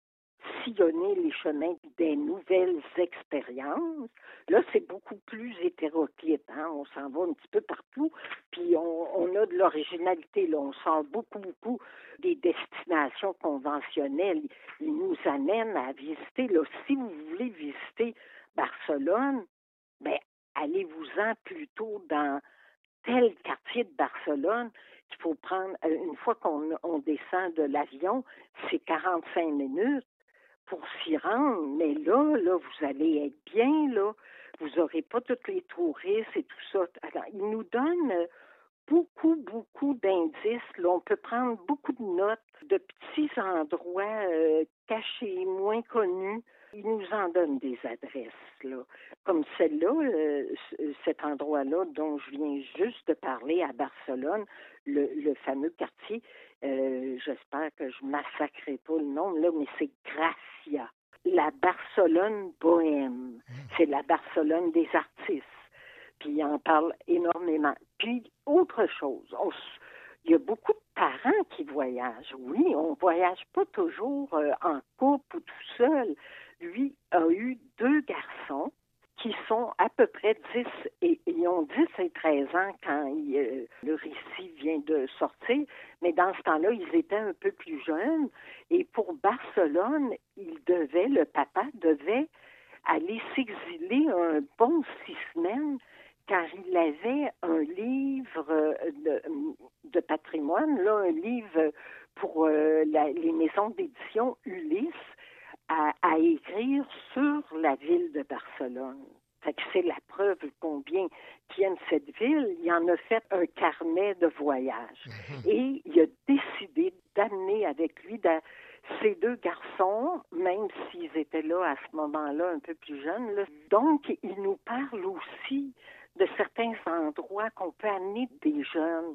sillonner les chemins des nouvelles expériences. Là, c'est beaucoup plus hétéroclite. Hein? On s'en va un petit peu partout, puis on, a de l'originalité. On sort beaucoup, beaucoup des destinations conventionnelles. Il nous amène à visiter. Là, si vous voulez visiter Barcelone, ben, allez-vous-en plutôt dans tel quartier de Barcelone faut prendre, euh, une fois qu'on on descend de l'avion, c'est 45 minutes pour s'y rendre, mais là, là, vous allez être bien, là. Vous n'aurez pas tous les touristes et tout ça. Alors, il nous donne beaucoup, beaucoup d'indices. Là. On peut prendre beaucoup de notes de petits endroits euh, cachés, moins connus. Il nous en donne des adresses. Comme celle-là, euh, cet endroit-là dont je viens juste de parler à Barcelone, le, le fameux quartier euh, j'espère que je massacrerai pas le nom, là, mais c'est Gracia. La Barcelone bohème. Hmm. C'est la Barcelone des artistes. Puis il en parle énormément. Puis, autre chose, il y a beaucoup de parents qui voyagent. Oui, on voyage pas toujours euh, en couple ou tout seul. Lui a eu deux garçons qui sont à peu près 10 et ils ont 10 et 13 ans quand euh, le récit vient de sortir, mais dans ce temps-là, ils étaient un peu plus jeunes et pour Barcelone, il devait, le papa devait aller s'exiler un bon six semaines car il avait un livre de, de patrimoine, là, un livre pour euh, les maisons d'édition Ulysse à, écrire sur la ville de Barcelone. c'est la preuve combien il aime cette ville. Il en a fait un carnet de voyage. Mhm. Et il a décidé d'amener avec lui ces deux garçons, même s'ils étaient là à ce moment-là un peu plus jeunes. Donc, il nous parle aussi de certains endroits qu'on peut amener des jeunes.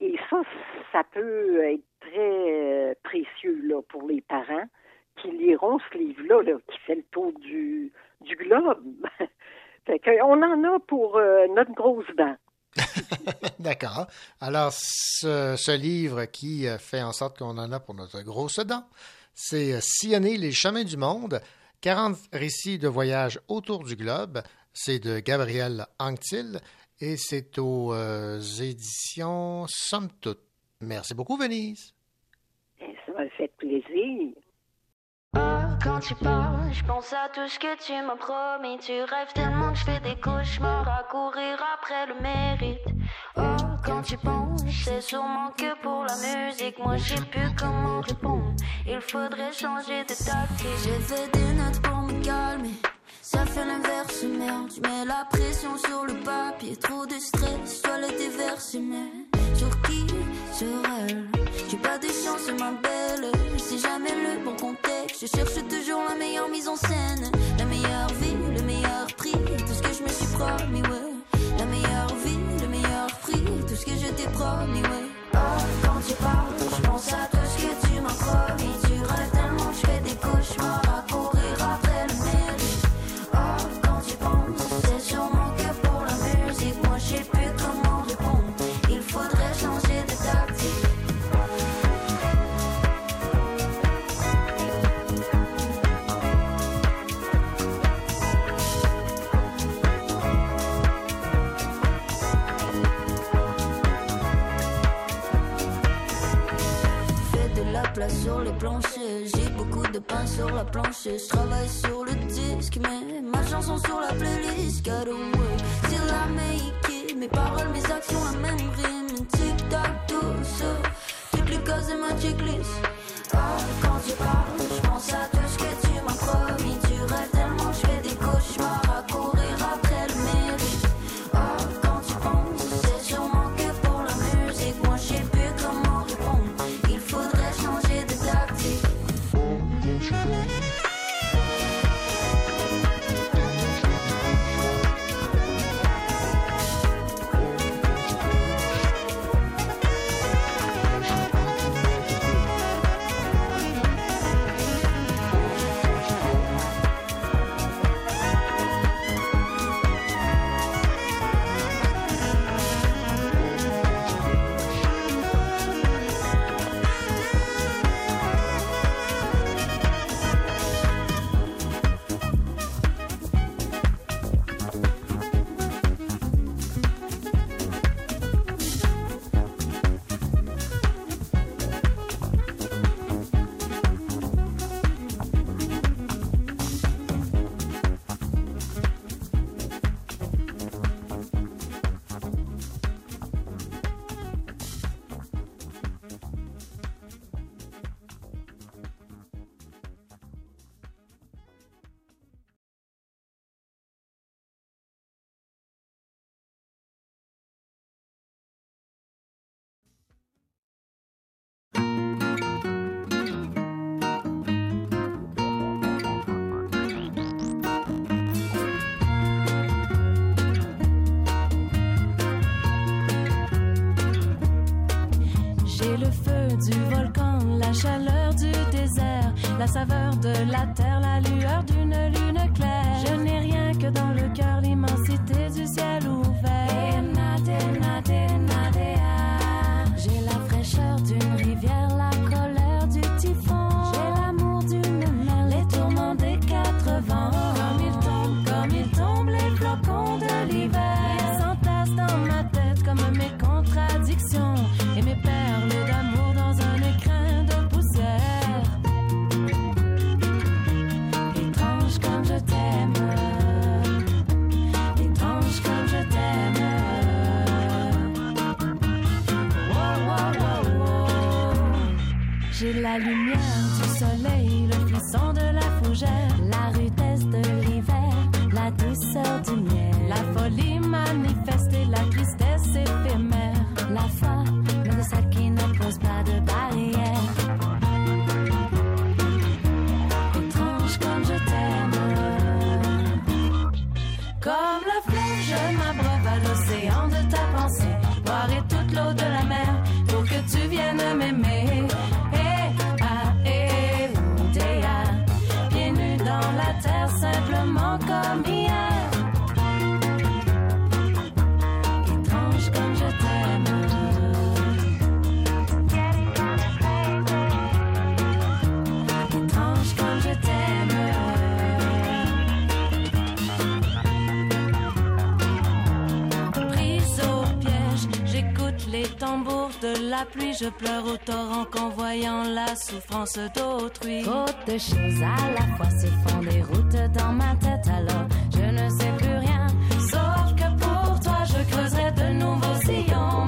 Et ça, ça peut être très euh, précieux là, pour les parents qui liront ce livre-là, qui fait le tour du, du globe. <laughs> on en a pour euh, notre grosse dent. <laughs> D'accord. Alors, ce, ce, livre qui euh, fait en sorte qu'on en a pour notre grosse dent, c'est euh, Sillonner les chemins du monde, 40 récits de voyage autour du globe. C'est de Gabriel Anctil et c'est aux éditions Somme Toute. Merci beaucoup, Venise. Eh, ça m'a fait plaisir. Quand tu parles, je pense à tout ce que tu m'as promis. Tu rêves tellement que je fais des cauchemars à courir après le mérite. Oh, quand tu penses, c'est sûrement que pour la musique. Moi, j'ai plus comment répondre. Il faudrait changer de tactique. J'ai fait des notes pour me calmer. Ça fait l'inverse, merde. Tu mets la pression sur le papier. Trop de stress, toi le déverse, mais sur qui Elle. J'ai pas de chance, ma belle. C'est jamais le bon contexte. Je cherche toujours la meilleure mise en scène. La meilleure vie, le meilleur prix. Tout ce que je me suis promis, ouais. La meilleure vie, le meilleur prix. Tout ce que je t'ai promis, ouais. Oh, quand tu parles, je pense à tout ce que tu m'as promis. Tu rêves tellement, je fais des cauchemars beaucoup de pain sur la planche. Je travaille sur le disque, mais ma chanson sur la playlist. Got away, still I make it. Mes paroles, mes actions, la même rime. Tic tac douce, toutes les cases et ma checklist. Oh, quand tu parles, je pense à tout ce que tu m'as promis. Tu rêves tellement, je fais des cauchemars chaleur du désert, la saveur de la terre, la lueur d'une lune la lumière du soleil, le frisson de la fougère, de la pluie. Je pleure au torrent qu'en voyant la souffrance d'autrui. Trop de choses à la fois se font des routes dans ma tête. Alors je ne sais plus rien. Sauf que pour toi, je creuserai de nouveaux sillons.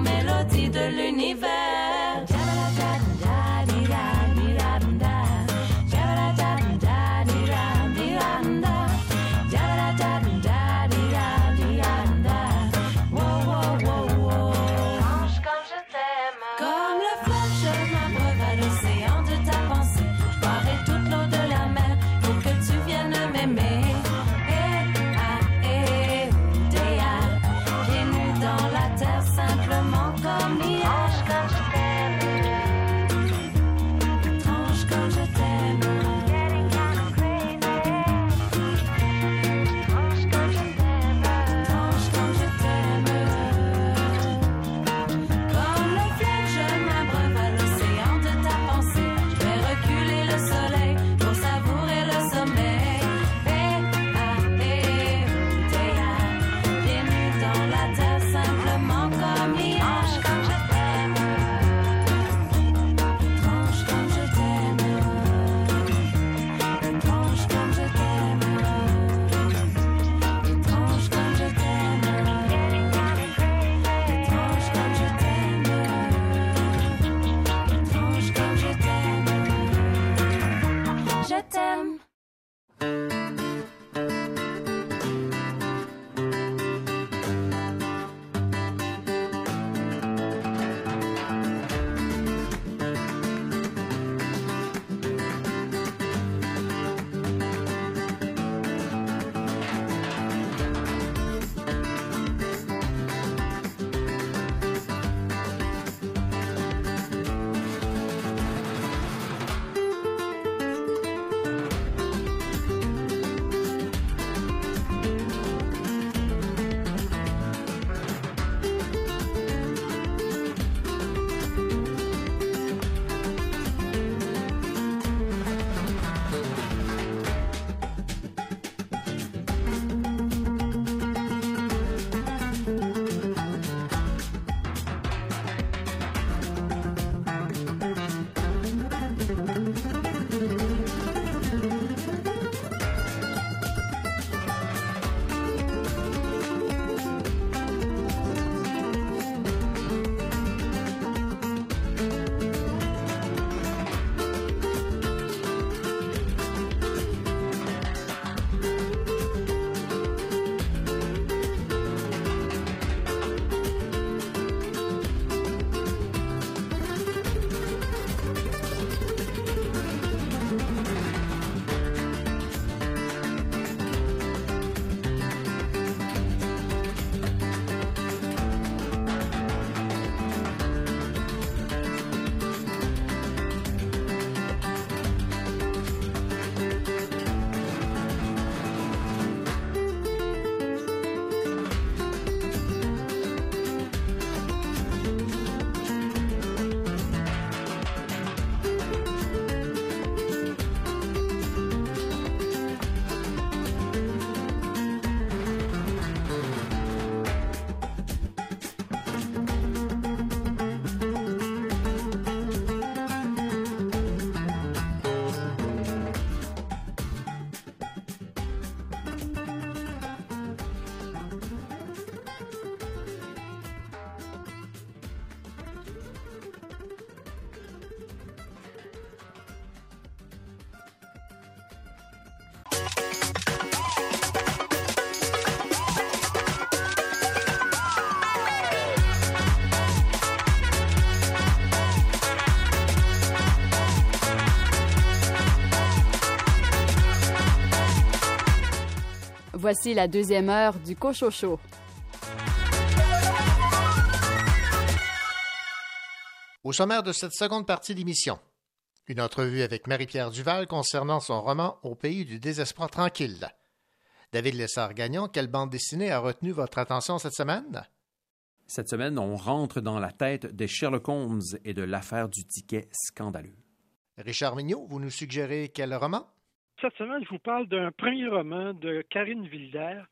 Voici la deuxième heure du Cochocho. Au sommaire de cette seconde partie d'émission, une entrevue avec Marie-Pierre Duval concernant son roman Au pays du désespoir tranquille. David Lessard-Gagnon, quelle bande dessinée a retenu votre attention cette semaine? Cette semaine, on rentre dans la tête des Sherlock Holmes et de l'affaire du ticket scandaleux. Richard Mignot, vous nous suggérez quel roman? Cette semaine, je vous parle d'un premier roman de Karine Vilder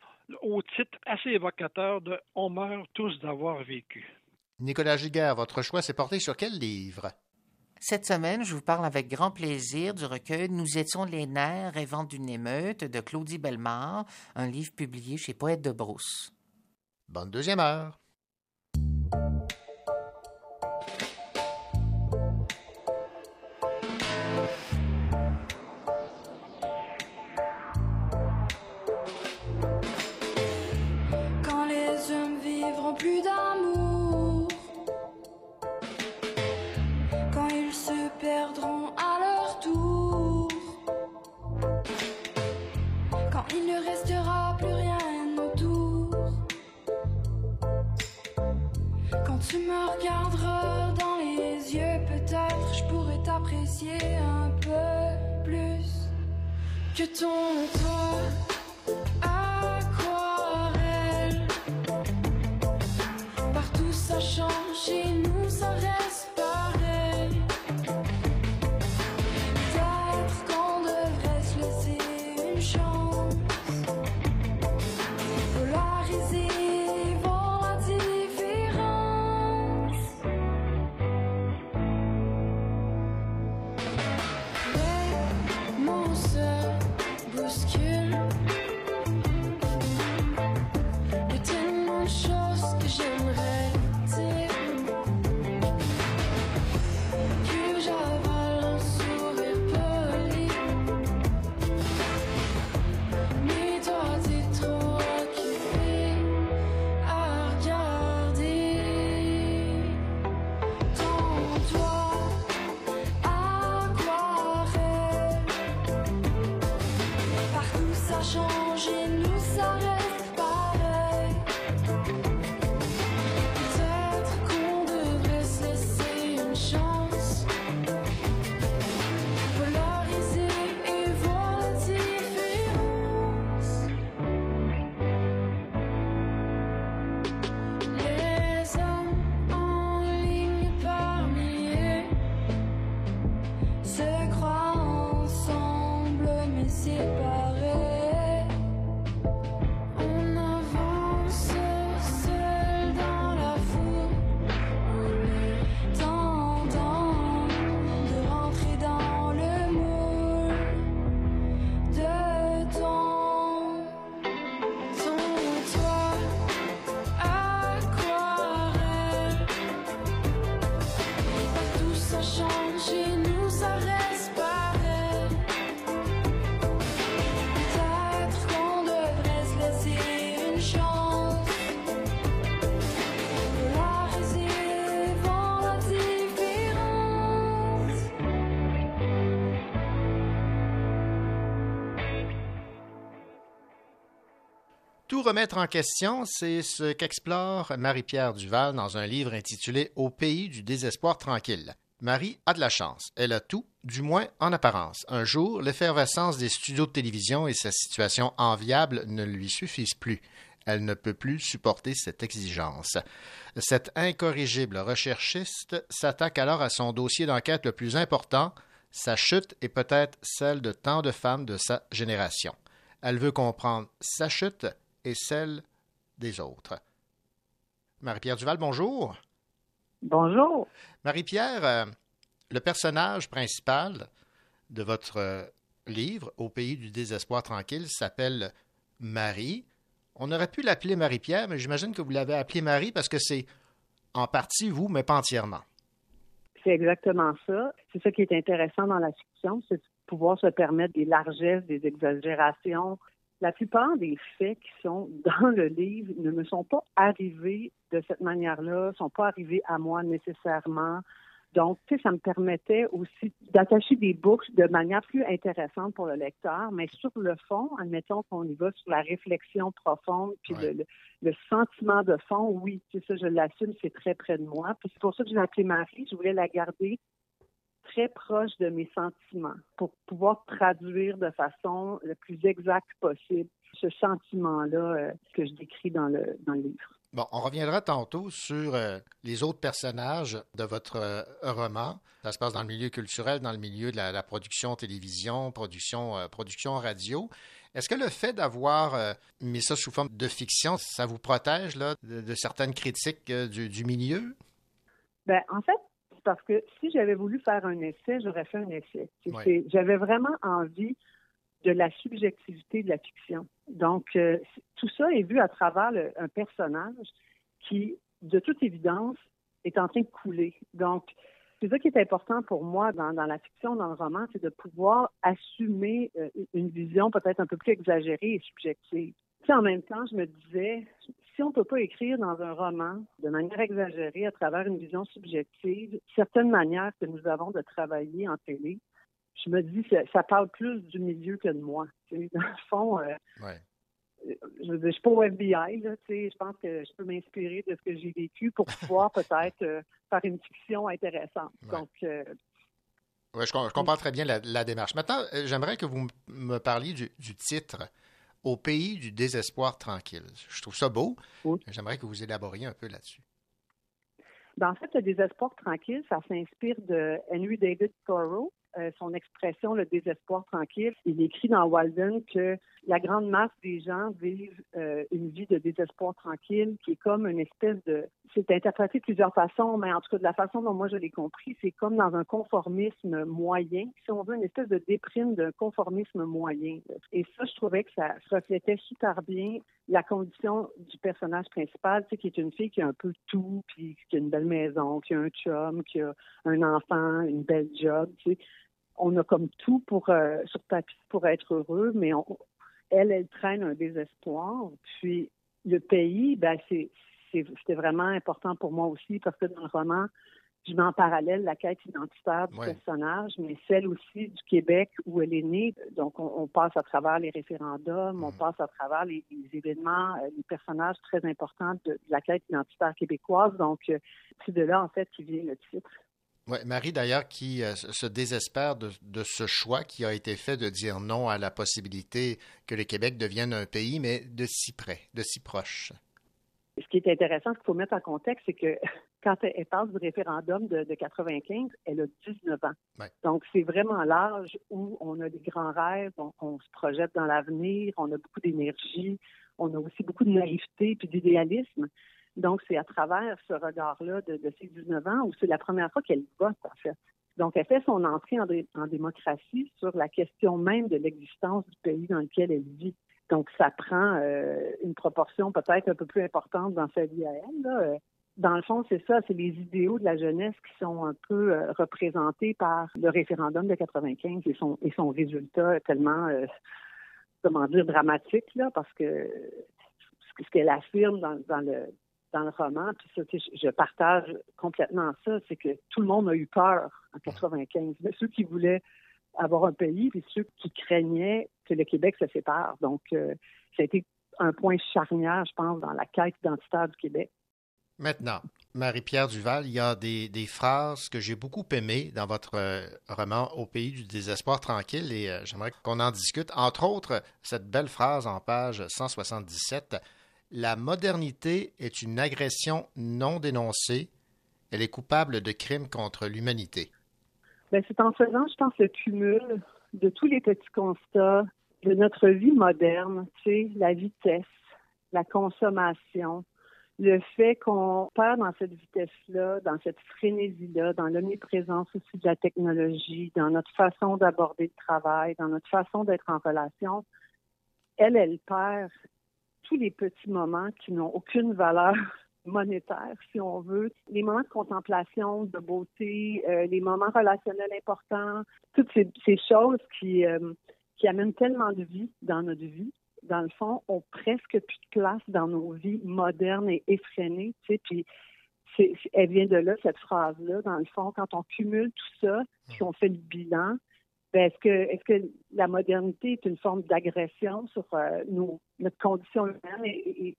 au titre assez évocateur de On meurt tous d'avoir vécu. Nicolas Giguère, votre choix s'est porté sur quel livre? Cette semaine, je vous parle avec grand plaisir du recueil Nous étions les nerfs rêvant d'une émeute de Claudie Bellemare, un livre publié chez Poète de Brousse. Bonne deuxième heure. Un peu plus que ton toit. Remettre en question, c'est ce qu'explore Marie-Pierre Duval dans un livre intitulé Au pays du désespoir tranquille. Marie a de la chance. Elle a tout, du moins en apparence. Un jour, l'effervescence des studios de télévision et sa situation enviable ne lui suffisent plus. Elle ne peut plus supporter cette exigence. Cette incorrigible recherchiste s'attaque alors à son dossier d'enquête le plus important, sa chute et peut-être celle de tant de femmes de sa génération. Elle veut comprendre sa chute et celle des autres. Marie-Pierre Duval, bonjour. Bonjour. Marie-Pierre, euh, le personnage principal de votre euh, livre, Au pays du désespoir tranquille, s'appelle Marie. On aurait pu l'appeler Marie-Pierre, mais j'imagine que vous l'avez appelée Marie parce que c'est en partie vous, mais pas entièrement. C'est exactement ça. C'est ça qui est intéressant dans la fiction, c'est de pouvoir se permettre des largesses, des exagérations. La plupart des faits qui sont <laughs> dans le livre ne me sont pas arrivés de cette manière-là, ne sont pas arrivés à moi nécessairement. Donc, tu sais, ça me permettait aussi d'attacher des boucles de manière plus intéressante pour le lecteur, mais sur le fond, admettons qu'on y va sur la réflexion profonde, puis le, le- le sentiment de fond, oui, ça, je l'assume, c'est très près de moi. Puis c'est pour ça que je l'ai appelée Marie, je voulais la garder très proche de mes sentiments pour pouvoir traduire de façon la plus exacte possible ce sentiment-là euh, que je décris dans le, dans le livre. Bon, on reviendra tantôt sur euh, les autres personnages de votre euh, roman. Ça se passe dans le milieu culturel, dans le milieu de la, la production télévision, production, euh, production radio. Est-ce que le fait d'avoir mis ça sous forme de fiction, ça vous protège là, de, de certaines critiques du, du milieu? Ben, en fait, parce que si j'avais voulu faire un essai, j'aurais fait un essai. Ouais. J'avais vraiment envie de la subjectivité de la fiction. Donc, euh, tout ça est vu à travers le- un personnage qui, de toute évidence, est en train de couler. Donc, c'est ça qui est important pour moi dans, dans la fiction, dans le roman, c'est de pouvoir assumer euh, une vision peut-être un peu plus exagérée et subjective. Tu sais, en même temps, je me disais, si on ne peut pas écrire dans un roman de manière exagérée à travers une vision subjective, certaines manières que nous avons de travailler en télé, je me dis que ça parle plus du milieu que de moi. tu sais. Dans le fond, euh, Ouais. je je suis pas au FBI, là, je pense que je peux m'inspirer de ce que j'ai vécu pour pouvoir <laughs> peut-être euh, faire une fiction intéressante. Ouais. Donc, euh, je, com- je comprends très bien la, la démarche. Maintenant, j'aimerais que vous me parliez du, du titre Au pays du désespoir tranquille. Je trouve ça beau. J'aimerais que vous élaboriez un peu là-dessus. Ben, en fait, le désespoir tranquille, ça s'inspire de Henry David Thoreau. Euh, son expression, le désespoir tranquille, il écrit dans Walden que la grande masse des gens vivent euh, une vie de désespoir tranquille, qui est comme une espèce de... C'est interprété de plusieurs façons, mais en tout cas, de la façon dont moi je l'ai compris, c'est comme dans un conformisme moyen, si on veut, une espèce de déprime d'un conformisme moyen. Et ça, je trouvais que ça reflétait super bien la condition du personnage principal, qui est une fille qui a un peu tout, puis qui a une belle maison, qui a un chum, qui a un enfant, une belle job, tu sais. On a comme tout pour euh, sur papier pour être heureux, mais on, elle, elle traîne un désespoir. Puis le pays, ben c'est c'était vraiment important pour moi aussi parce que dans le roman, je mets en parallèle la quête identitaire du personnage, mais celle aussi du Québec où elle est née. Donc, on, passe à travers les référendums, on mm. passe à travers les, événements, euh, les personnages très importants de, la quête identitaire québécoise. Donc, euh, c'est de là, en fait, qui vient le titre. Oui, Marie, d'ailleurs, qui euh, se désespère de, de, ce choix qui a été fait de dire non à la possibilité que le Québec devienne un pays, mais de si près, de si proche. Ce qui est intéressant, ce qu'il faut mettre en contexte, c'est que <laughs> quand elle, parle du référendum de, de 95, elle a 19 ans. Donc, c'est vraiment l'âge où on a des grands rêves, on, se projette dans l'avenir, on a beaucoup d'énergie, on a aussi beaucoup de naïveté puis d'idéalisme. Donc, c'est à travers ce regard-là de, de, ces 19 ans où c'est la première fois qu'elle vote, en fait. Donc, elle fait son entrée en, démocratie sur la question même de l'existence du pays dans lequel elle vit. Donc, ça prend euh, une proportion peut-être un peu plus importante dans sa vie à elle. Dans le fond, c'est ça, c'est les idéaux de la jeunesse qui sont un peu euh, représentés par le référendum de 95 et son, et son résultat tellement, euh, comment dire, dramatique, là, parce que ce qu'elle affirme dans, le dans le roman, puis ça, je partage complètement ça, c'est que tout le monde a eu peur en 95. Mais ceux qui voulaient avoir un pays, puis ceux qui craignaient que le Québec se sépare. Donc, euh, ça a été un point charnière, je pense, dans la quête identitaire du Québec. Maintenant, Marie-Pierre Duval, il y a des, phrases que j'ai beaucoup aimées dans votre euh, roman Au pays du désespoir tranquille et euh, j'aimerais qu'on en discute. Entre autres, cette belle phrase en page 177 La modernité est une agression non dénoncée. Elle est coupable de crimes contre l'humanité. Ben, c'est en faisant, je pense, le cumul de tous les petits constats de notre vie moderne, sais, la vitesse, la consommation, le fait qu'on perd dans cette vitesse-là, dans cette frénésie-là, dans l'omniprésence aussi de la technologie, dans notre façon d'aborder le travail, dans notre façon d'être en relation, elle, elle perd tous les petits moments qui n'ont aucune valeur <laughs> monétaire, si on veut, les moments de contemplation, de beauté, euh, les moments relationnels importants, toutes ces, choses qui, euh, qui amènent tellement de vie dans notre vie dans le fond, ont presque plus de place dans nos vies modernes et effrénées. Tu sais, puis elle vient de là, cette phrase-là. Dans le fond, quand on cumule tout ça, puis on fait le bilan, est-ce que, est-ce que la modernité est une forme d'agression sur euh, nos, notre condition humaine et,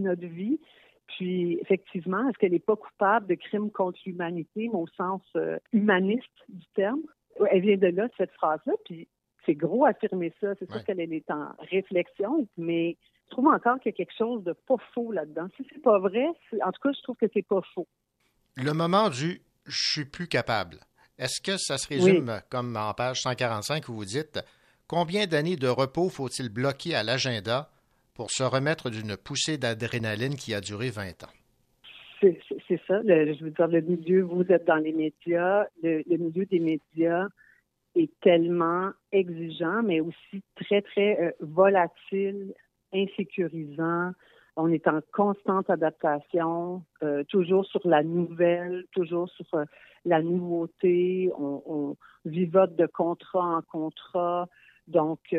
notre vie? Puis, effectivement, est-ce qu'elle n'est pas coupable de crimes contre l'humanité, au sens euh, humaniste du terme? Elle vient de là, cette phrase-là. Puis, c'est gros affirmer ça. C'est sûr qu'elle est en réflexion, mais je trouve encore qu'il y a quelque chose de pas faux là-dedans. Si c'est pas vrai, en tout cas, je trouve que c'est pas faux. Le moment du je suis plus capable. Est-ce que ça se résume comme en page 145 où vous dites combien d'années de repos faut-il bloquer à l'agenda pour se remettre d'une poussée d'adrénaline qui a duré 20 ans? C'est ça. je veux dire, le milieu, vous êtes dans les médias, le milieu des médias, est tellement exigeant, mais aussi très, très euh, volatile, insécurisant. On est en constante adaptation, euh, toujours sur la nouvelle, toujours sur euh, la nouveauté. On, on, vivote de contrat en contrat. Donc,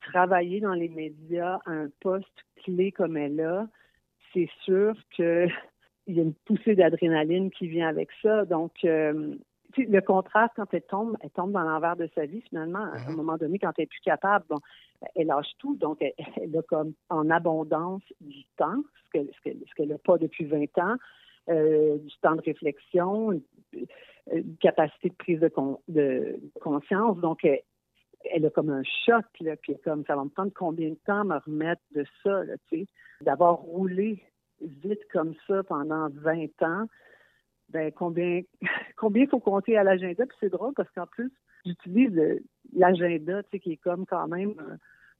travailler dans les médias à un poste clé comme elle a, c'est sûr qu'il <laughs> y a une poussée d'adrénaline qui vient avec ça. Donc, le contraste, quand elle tombe, elle tombe dans l'envers de sa vie, finalement, à un uh-huh. moment donné, quand elle est plus capable, bon, elle lâche tout, donc elle, a comme en abondance du temps, ce qu'elle ce n'a pas depuis 20 ans, euh, du temps de réflexion, une, capacité de prise de, de conscience. Donc, elle, a comme un choc, là, puis comme ça va me prendre combien de temps me remettre de ça, tu sais, d'avoir roulé vite comme ça pendant 20 ans ben combien <laughs> combien faut compter à l'agenda? Puis c'est drôle parce qu'en plus j'utilise l'agenda tu sais qui est comme quand même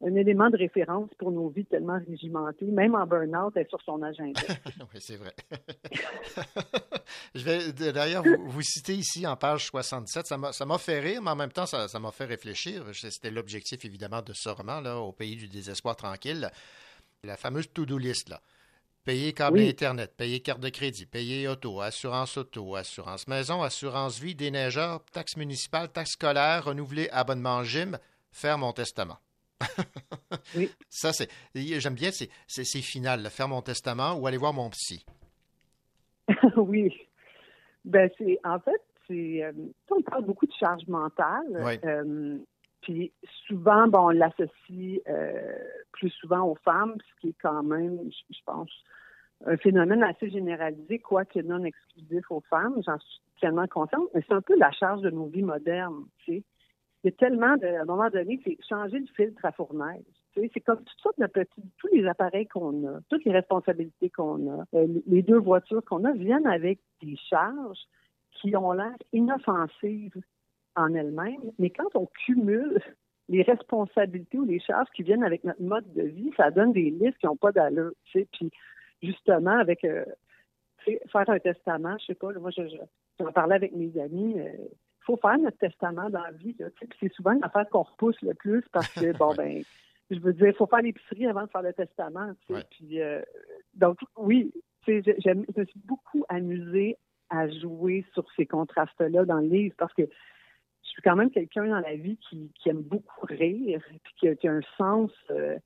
un, élément de référence pour nos vies tellement régimentées même en burn-out elle est sur son agenda. <laughs> Oui c'est vrai. <laughs> Je vais d'ailleurs vous, vous, citer ici en page 67 ça m'a ça m'a fait rire mais en même temps ça m'a fait réfléchir. C'était l'objectif évidemment de ce roman là au pays du désespoir tranquille. La fameuse to-do list là. Payer câble Internet, payer carte de crédit, payer auto, assurance auto, assurance maison, assurance vie, déneigeur, taxe municipale, taxe scolaire, renouveler abonnement gym, faire mon testament. Oui. <laughs> Ça, c'est. J'aime bien, c'est final, faire mon testament ou aller voir mon psy. <laughs> oui. Ben, c'est, en fait, c'est, euh, on parle beaucoup de charge mentale. Oui. Euh, puis souvent, bon, on l'associe euh, plus souvent aux femmes, ce qui est quand même, je, je pense, un phénomène assez généralisé, quoique non exclusif aux femmes. J'en suis tellement consciente, mais c'est un peu la charge de nos vies modernes. Tu sais. Il y a tellement de, à un moment donné, c'est changer le filtre à fournaise. C'est comme toutes sortes de petits, tous les appareils qu'on a, toutes les responsabilités qu'on a, euh, les deux voitures qu'on a viennent avec des charges qui ont l'air inoffensives en elles-mêmes, mais quand on cumule les responsabilités ou les charges qui viennent avec notre mode de vie, ça donne des listes qui n'ont pas d'allure. Puis justement, avec euh, faire un testament, je sais pas, moi je, je, j'en parlais avec mes amis, euh, faut faire notre testament dans la vie. Là, c'est souvent l'affaire qu'on repousse le plus parce que, bon, <laughs> ben, je veux dire, il faut faire l'épicerie avant de faire le testament. Tu sais. Puis, euh, donc, oui, tu sais, je, je me suis beaucoup amusée à jouer sur ces contrastes-là dans le livre parce que je suis quand même quelqu'un dans la vie qui, qui aime beaucoup rire, puis qui a, qui a un sens. euh,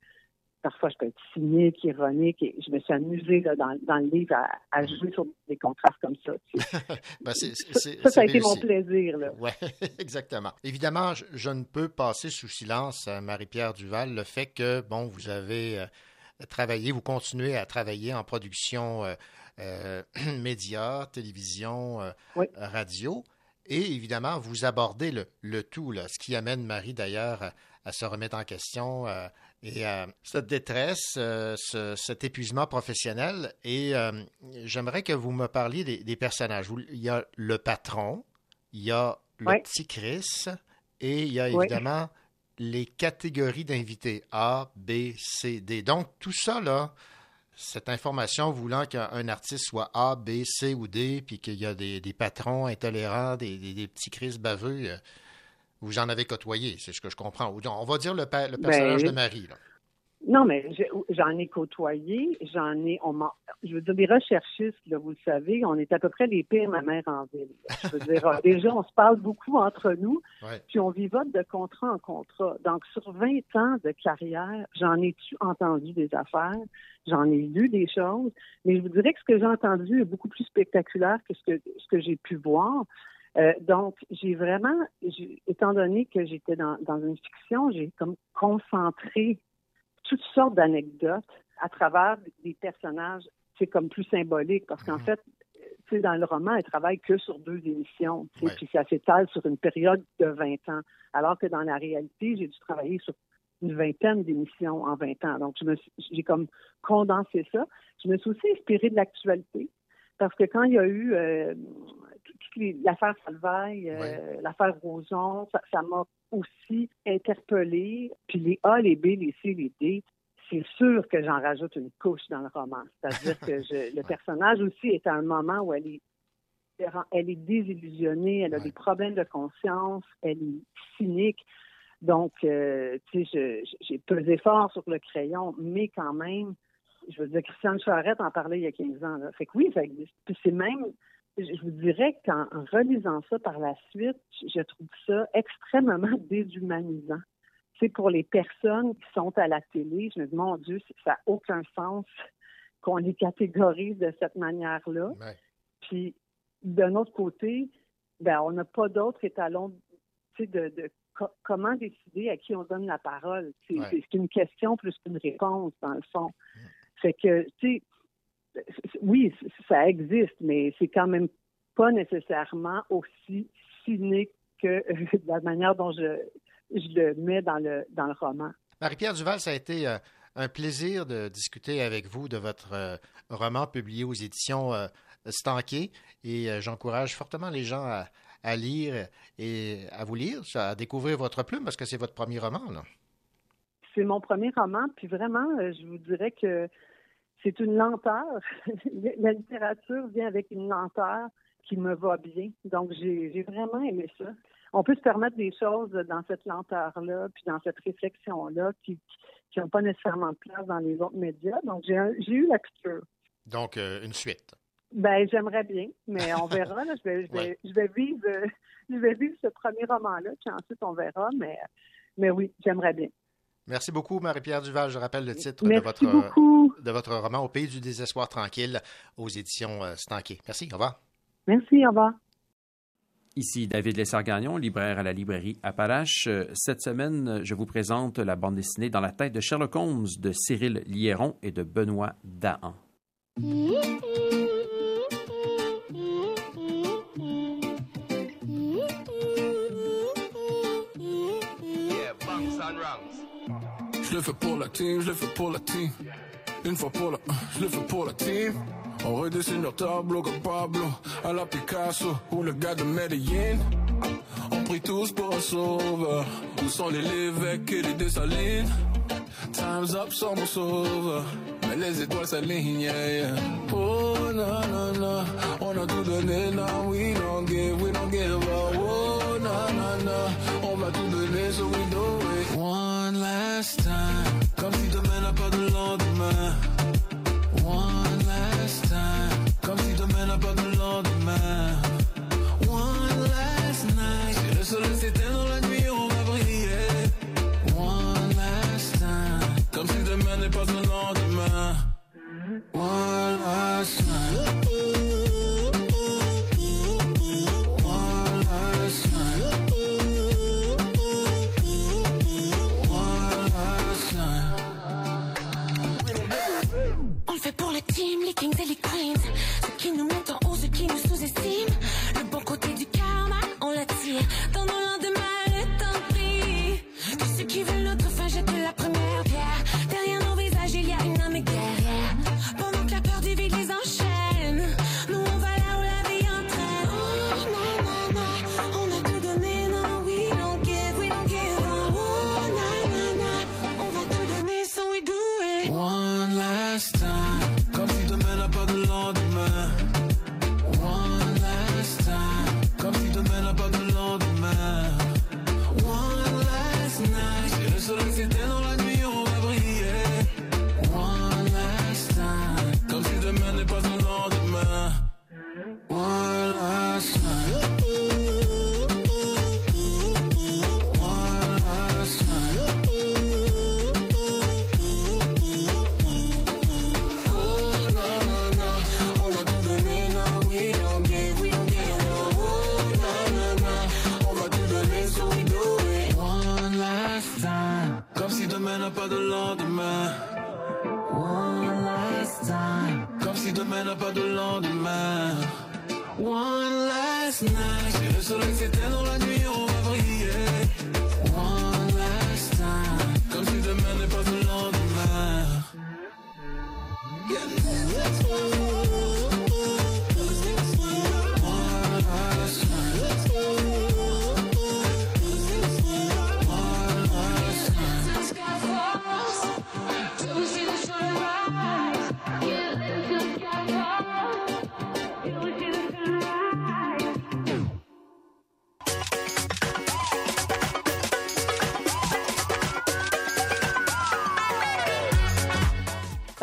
parfois, je peux être cynique, ironique, et je me suis amusée là, dans, dans le livre à, à jouer sur des contrastes comme ça. <laughs> Ben, ça, ça, ça a été mon plaisir. Oui, <laughs> exactement. Évidemment, je, je ne peux passer sous silence, euh, Marie-Pierre Duval, le fait que, bon, vous avez euh, travaillé, vous continuez à travailler en production euh, euh, <clears throat> médias, télévision, euh, radio, et évidemment, vous abordez le, le tout, là, ce qui amène Marie d'ailleurs à, à se remettre en question et à cette détresse, euh, ce- cet épuisement professionnel. Et euh, j'aimerais que vous me parliez des, des personnages. Il y a le patron, il y a le petit Chris et il y a évidemment les catégories d'invités A, B, C, D. Donc, tout ça, là, cette information voulant qu'un artiste soit A, B, C ou D, puis qu'il y a des, des patrons intolérants, des, des- des petits Chris baveux, euh, vous en avez côtoyé, c'est ce que je comprends. On va dire le, Ben, personnage de Marie. Là. Non, mais j'en ai côtoyé, j'en ai, on je veux dire, des recherchistes, là, vous le savez, on est à peu près les pires ma mère en ville. Je veux dire, euh, <laughs> déjà, on se parle beaucoup entre nous, Ouais. puis on vivote de contrat en contrat. Donc, sur 20 ans de carrière, j'en ai-tu entendu des affaires, j'en ai lu des choses, mais je vous dirais que ce que j'ai entendu est beaucoup plus spectaculaire que ce que, ce que j'ai pu voir. Euh, donc, j'ai vraiment, étant donné que j'étais dans, dans une fiction, j'ai comme concentré toutes sortes d'anecdotes à travers des personnages, c'est comme plus symbolique parce qu'en fait, tu sais, dans le roman, elle travaille que sur deux émissions, tu sais, Ouais. puis ça s'étale sur une période de 20 ans, alors que dans la réalité, j'ai dû travailler sur une vingtaine d'émissions en 20 ans. Donc, j'ai comme condensé ça. Je me suis aussi inspirée de l'actualité parce que quand il y a eu euh, l'affaire Salvaille, euh, l'affaire Roson, ça m'a aussi interpellée. Puis les A, les B, les C, les D, c'est sûr que j'en rajoute une couche dans le roman. C'est-à-dire que je- <laughs> le personnage aussi est à un moment où elle est elle est désillusionnée, elle a des problèmes de conscience, elle est cynique. Donc, euh, tu sais, j'ai pesé fort sur le crayon, mais quand même, je veux dire, Christiane Charette en parlait il y a 15 ans. Là. Fait que oui, ça existe. Puis c'est même, je vous dirais qu'en en relisant ça par la suite, je trouve ça extrêmement <laughs> déshumanisant. C'est pour les personnes qui sont à la télé, je me dis, mon Dieu, ça n'a aucun sens qu'on les catégorise de cette manière-là. Puis, d'un autre côté, ben, on n'a pas d'autre étalon tu sais, de, de co- comment décider à qui on donne la parole. C'est Ouais. une question plus qu'une réponse, dans le fond. Fait que, tu sais, oui, ça existe, mais c'est quand même pas nécessairement aussi cynique que <laughs> la manière dont je, je le mets dans le, dans le roman. Marie-Pierre Duval, ça a été euh, un plaisir de discuter avec vous de votre euh, roman publié aux éditions euh, Stanquet et j'encourage fortement les gens à, à lire et à vous lire, à découvrir votre plume parce que c'est votre premier roman. Là. C'est mon premier roman, puis vraiment, je vous dirais que c'est une lenteur. <laughs> la littérature vient avec une lenteur qui me va bien. Donc, j'ai vraiment aimé ça. On peut se permettre des choses dans cette lenteur-là, puis dans cette réflexion-là, qui qui n'ont pas nécessairement de place dans les autres médias. Donc, j'ai eu la piqûre. Donc, euh, une suite. Ben, j'aimerais bien, mais on verra. Là. Je, vais, je, vais, Ouais. je, vais vivre, euh, je vais vivre ce premier roman-là, puis ensuite on verra. Mais, mais oui, j'aimerais bien. Merci beaucoup, Marie-Pierre Duval. Je rappelle le titre de votre, beaucoup. de votre roman Au pays du désespoir tranquille aux éditions euh, Stanquet. Merci, au revoir. Merci, au revoir. Ici David Lessard-Gagnon, libraire à la librairie Appalache. Euh, Cette semaine, je vous présente la bande dessinée Dans la tête de Sherlock Holmes de Cyril Liéron et de Benoît Dahan. Je le fais pour la team, je le fais pour la team. Une fois pour la, je le fais pour la team. On redessine leur tableau comme Pablo, à la Picasso ou le gars de Medellin. On prie tous pour un sauveur. Où sont les Lévesques et les Dessalines? Time's up sans mon sauveur. Mais les étoiles s'alignent, yeah, yeah. Oh, na, na, na. On a tout donné, now we don't give, we don't give up. Oh, na, na, na. On va tout donner, so we last time. Comme si demain n'a pas de lendemain. One last time. Comme si demain n'a pas de lendemain. One last night. Si le soleil s'éteint dans la nuit, on va briller. One last time. Comme si demain n'est pas un lendemain. One last night.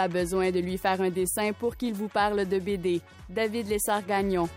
Pas besoin de lui faire un dessin pour qu'il vous parle de BD. David Lessard-Gagnon.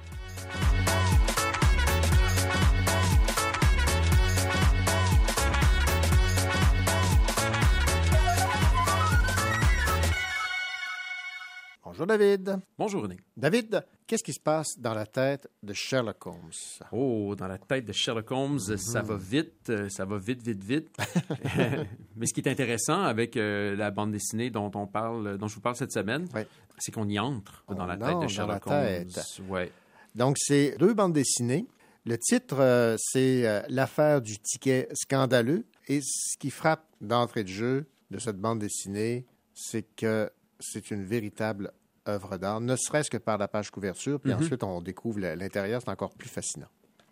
Bonjour David. Bonjour René. David, qu'est-ce qui se passe dans la tête de Sherlock Holmes? Oh, dans la tête de Sherlock Holmes, ça Mhm. va vite, euh, ça va vite, vite, vite. <laughs> <laughs> Mais ce qui est intéressant avec euh, la bande dessinée dont on parle, dont je vous parle cette semaine, c'est qu'on y entre dans la tête de Sherlock Holmes. tête. Ouais. Donc, c'est deux bandes dessinées. Le titre, euh, c'est euh, L'affaire du ticket scandaleux. Et ce qui frappe d'entrée de jeu de cette bande dessinée, c'est que c'est une véritable œuvre d'art, ne serait-ce que par la page couverture. Puis Mhm. ensuite, on découvre l'intérieur, c'est encore plus fascinant.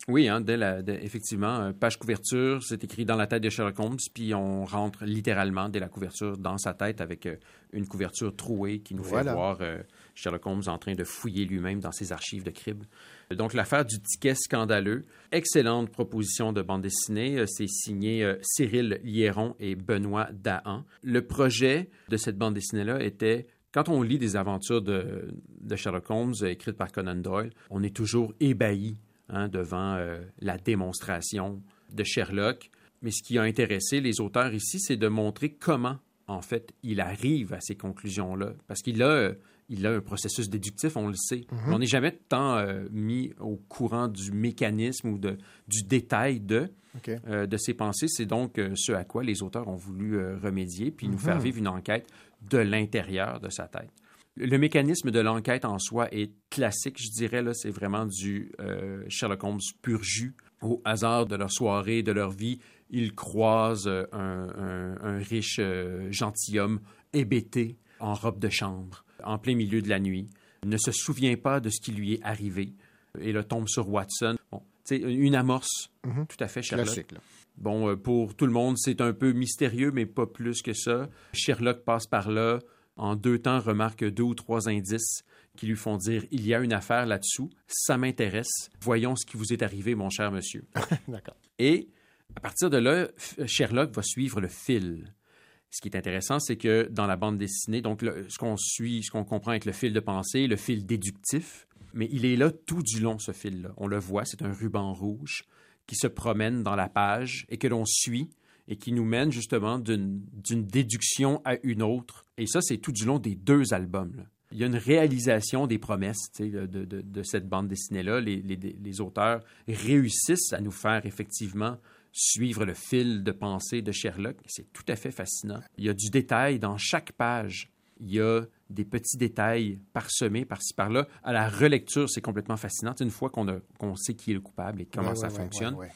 Oui, hein, dès la, dès- effectivement, euh, page couverture, c'est écrit dans la tête de Sherlock Holmes, puis on rentre littéralement dès la couverture dans sa tête avec euh, une couverture trouée qui nous Voilà. fait voir euh, Sherlock Holmes en train de fouiller lui-même dans ses archives de cribs. Donc, l'affaire du ticket scandaleux, excellente proposition de bande dessinée. C'est signé euh, Cyril Liéron et Benoît Dahan. Le projet de cette bande dessinée-là était quand on lit des aventures de, de Sherlock Holmes euh, écrites par Conan Doyle, on est toujours ébahi hein, devant euh, la démonstration de Sherlock. Mais ce qui a intéressé les auteurs ici, c'est de montrer comment, en fait, il arrive à ces conclusions-là. Parce qu'il a, euh, il a un processus déductif, on le sait. Mhm. On n'est jamais tant euh, mis au courant du mécanisme ou de, du détail de, euh, de ses pensées. C'est donc euh, ce à quoi les auteurs ont voulu remédier, puis nous Mhm. faire vivre une enquête de l'intérieur de sa tête. Le mécanisme de l'enquête en soi est classique, je dirais. Là, c'est vraiment du euh, Sherlock Holmes pur jus. Au hasard de leur soirée, de leur vie, ils croisent euh, un, un- un riche euh, gentilhomme hébété en robe de chambre, en plein milieu de la nuit, ne se souvient pas de ce qui lui est arrivé et là tombe sur Watson. Bon, une amorce, Mhm. tout à fait Sherlock. Classique, là. Bon, euh, pour tout le monde, c'est un peu mystérieux, mais pas plus que ça. Sherlock passe par là, en deux temps, remarque deux ou trois indices qui lui font dire il y a une affaire là-dessous, ça m'intéresse, voyons ce qui vous est arrivé, mon cher monsieur. <laughs> D'accord. Et à partir de là, F- Sherlock va suivre le fil. Ce qui est intéressant, c'est que dans la bande dessinée, donc le- ce qu'on suit, ce qu'on comprend avec le fil de pensée, le fil déductif, mais il est là tout du long, ce fil-là. On le voit, c'est un ruban rouge qui se promène dans la page et que l'on suit et qui nous mène justement d'une déduction à une autre. Et ça, c'est tout du long des deux albums. Il y a une réalisation des promesses de- de- de cette bande dessinée-là. Les, les- les auteurs réussissent à nous faire effectivement suivre le fil de pensée de Sherlock. C'est tout à fait fascinant. Il y a du détail dans chaque page. Il y a des petits détails parsemés par-ci par-là. À la relecture, c'est complètement fascinant. Une fois qu'on qu'on sait qui est le coupable et comment Ouais, ça ouais, fonctionne, ouais,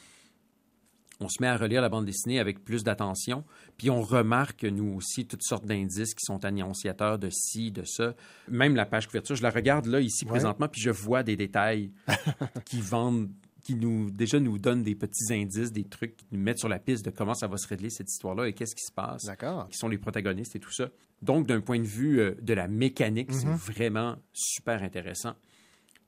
on se met à relire la bande dessinée avec plus d'attention, puis on remarque, nous aussi, toutes sortes d'indices qui sont annonciateurs de ci, de ça. Même la page couverture, je la regarde là, ici, présentement, puis je vois des détails <laughs> qui vendent, qui nous, déjà nous donnent des petits indices, des trucs qui nous mettent sur la piste de comment ça va se régler, cette histoire-là, et qu'est-ce qui se passe, D'accord. qui sont les protagonistes et tout ça. Donc, d'un point de vue euh, de la mécanique, c'est vraiment super intéressant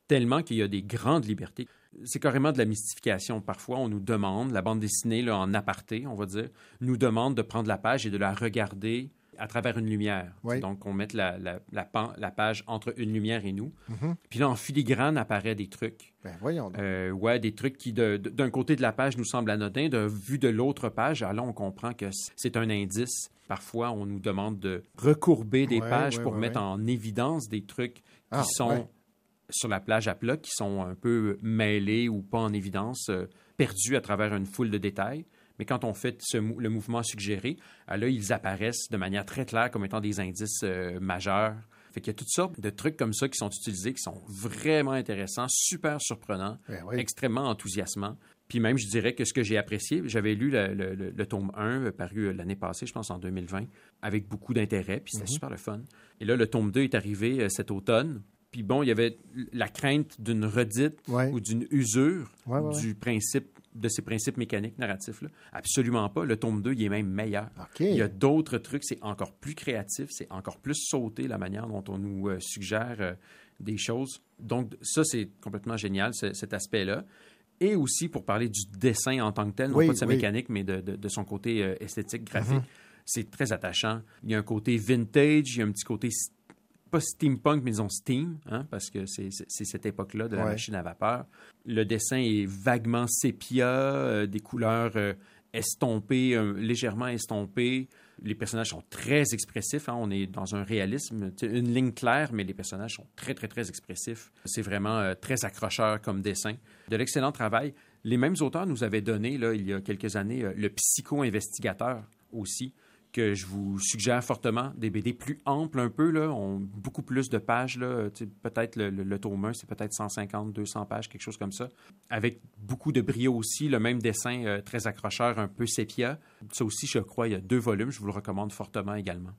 tellement qu'il y a des grandes libertés. C'est carrément de la mystification. Parfois, on nous demande, la bande dessinée là, en aparté, on va dire, nous demande de prendre la page et de la regarder à travers une lumière. Oui. Donc, on met la, la, la, pan- la page entre une lumière et nous. Mhm. Puis là, en filigrane apparaît des trucs. Ben, voyons. donc. Euh, ouais, des trucs qui, d'un côté de la page, nous semblent anodins. De vue de l'autre page, alors on comprend que c'est un indice. Parfois, on nous demande de recourber des Ouais, pages ouais, pour ouais, mettre en évidence des trucs qui Ah, sont sur la plage à plat, qui sont un peu mêlés ou pas en évidence, euh, perdus à travers une foule de détails. Mais quand on fait ce le mouvement suggéré, ah, là, ils apparaissent de manière très claire comme étant des indices euh, majeurs. Fait qu'il y a toutes sortes de trucs comme ça qui sont utilisés, qui sont vraiment intéressants, super surprenants, Ben oui. extrêmement enthousiasmants. Puis même, je dirais que ce que j'ai apprécié, j'avais lu le, le- le- le tome 1, euh, paru euh, l'année passée, je pense en 2020, avec beaucoup d'intérêt, puis c'était Mhm. super le fun. Et là, le tome 2 est arrivé euh, cet automne. Puis bon, il y avait la crainte d'une redite Ouais. ou d'une usure Ouais, ouais, ouais. du principe, de ces principes mécaniques narratifs-là? Absolument pas. Le tome 2, il est même meilleur. OK. Il y a d'autres trucs, c'est encore plus créatif, c'est encore plus sauté la manière dont on nous euh, suggère euh, des choses. Donc, ça, c'est complètement génial, ce- cet aspect-là. Et aussi pour parler du dessin en tant que tel, non Oui, pas de sa oui. mécanique, mais de, de- de son côté euh, esthétique, graphique. Mhm. C'est très attachant. Il y a un côté vintage, il y a un petit côté pas steampunk, mais disons steam, hein, parce que c'est cette époque-là de la Ouais. machine à vapeur. Le dessin est vaguement sépia, euh, des couleurs euh, estompées, euh, légèrement estompées. Les personnages sont très expressifs. hein, on est dans un réalisme, une ligne claire, mais les personnages sont très, très, très expressifs. C'est vraiment euh, très accrocheur comme dessin. De l'excellent travail. Les mêmes auteurs nous avaient donné, là, il y a quelques années, le psycho-investigateur aussi, que je vous suggère fortement. Des BD plus amples un peu, là, ont beaucoup plus de pages. Là, peut-être le, le, le tome 1, c'est peut-être 150, 200 pages, quelque chose comme ça. Avec beaucoup de brio aussi, le même dessin euh, très accrocheur, un peu sépia. Ça aussi, je crois, il y a deux volumes. Je vous le recommande fortement également.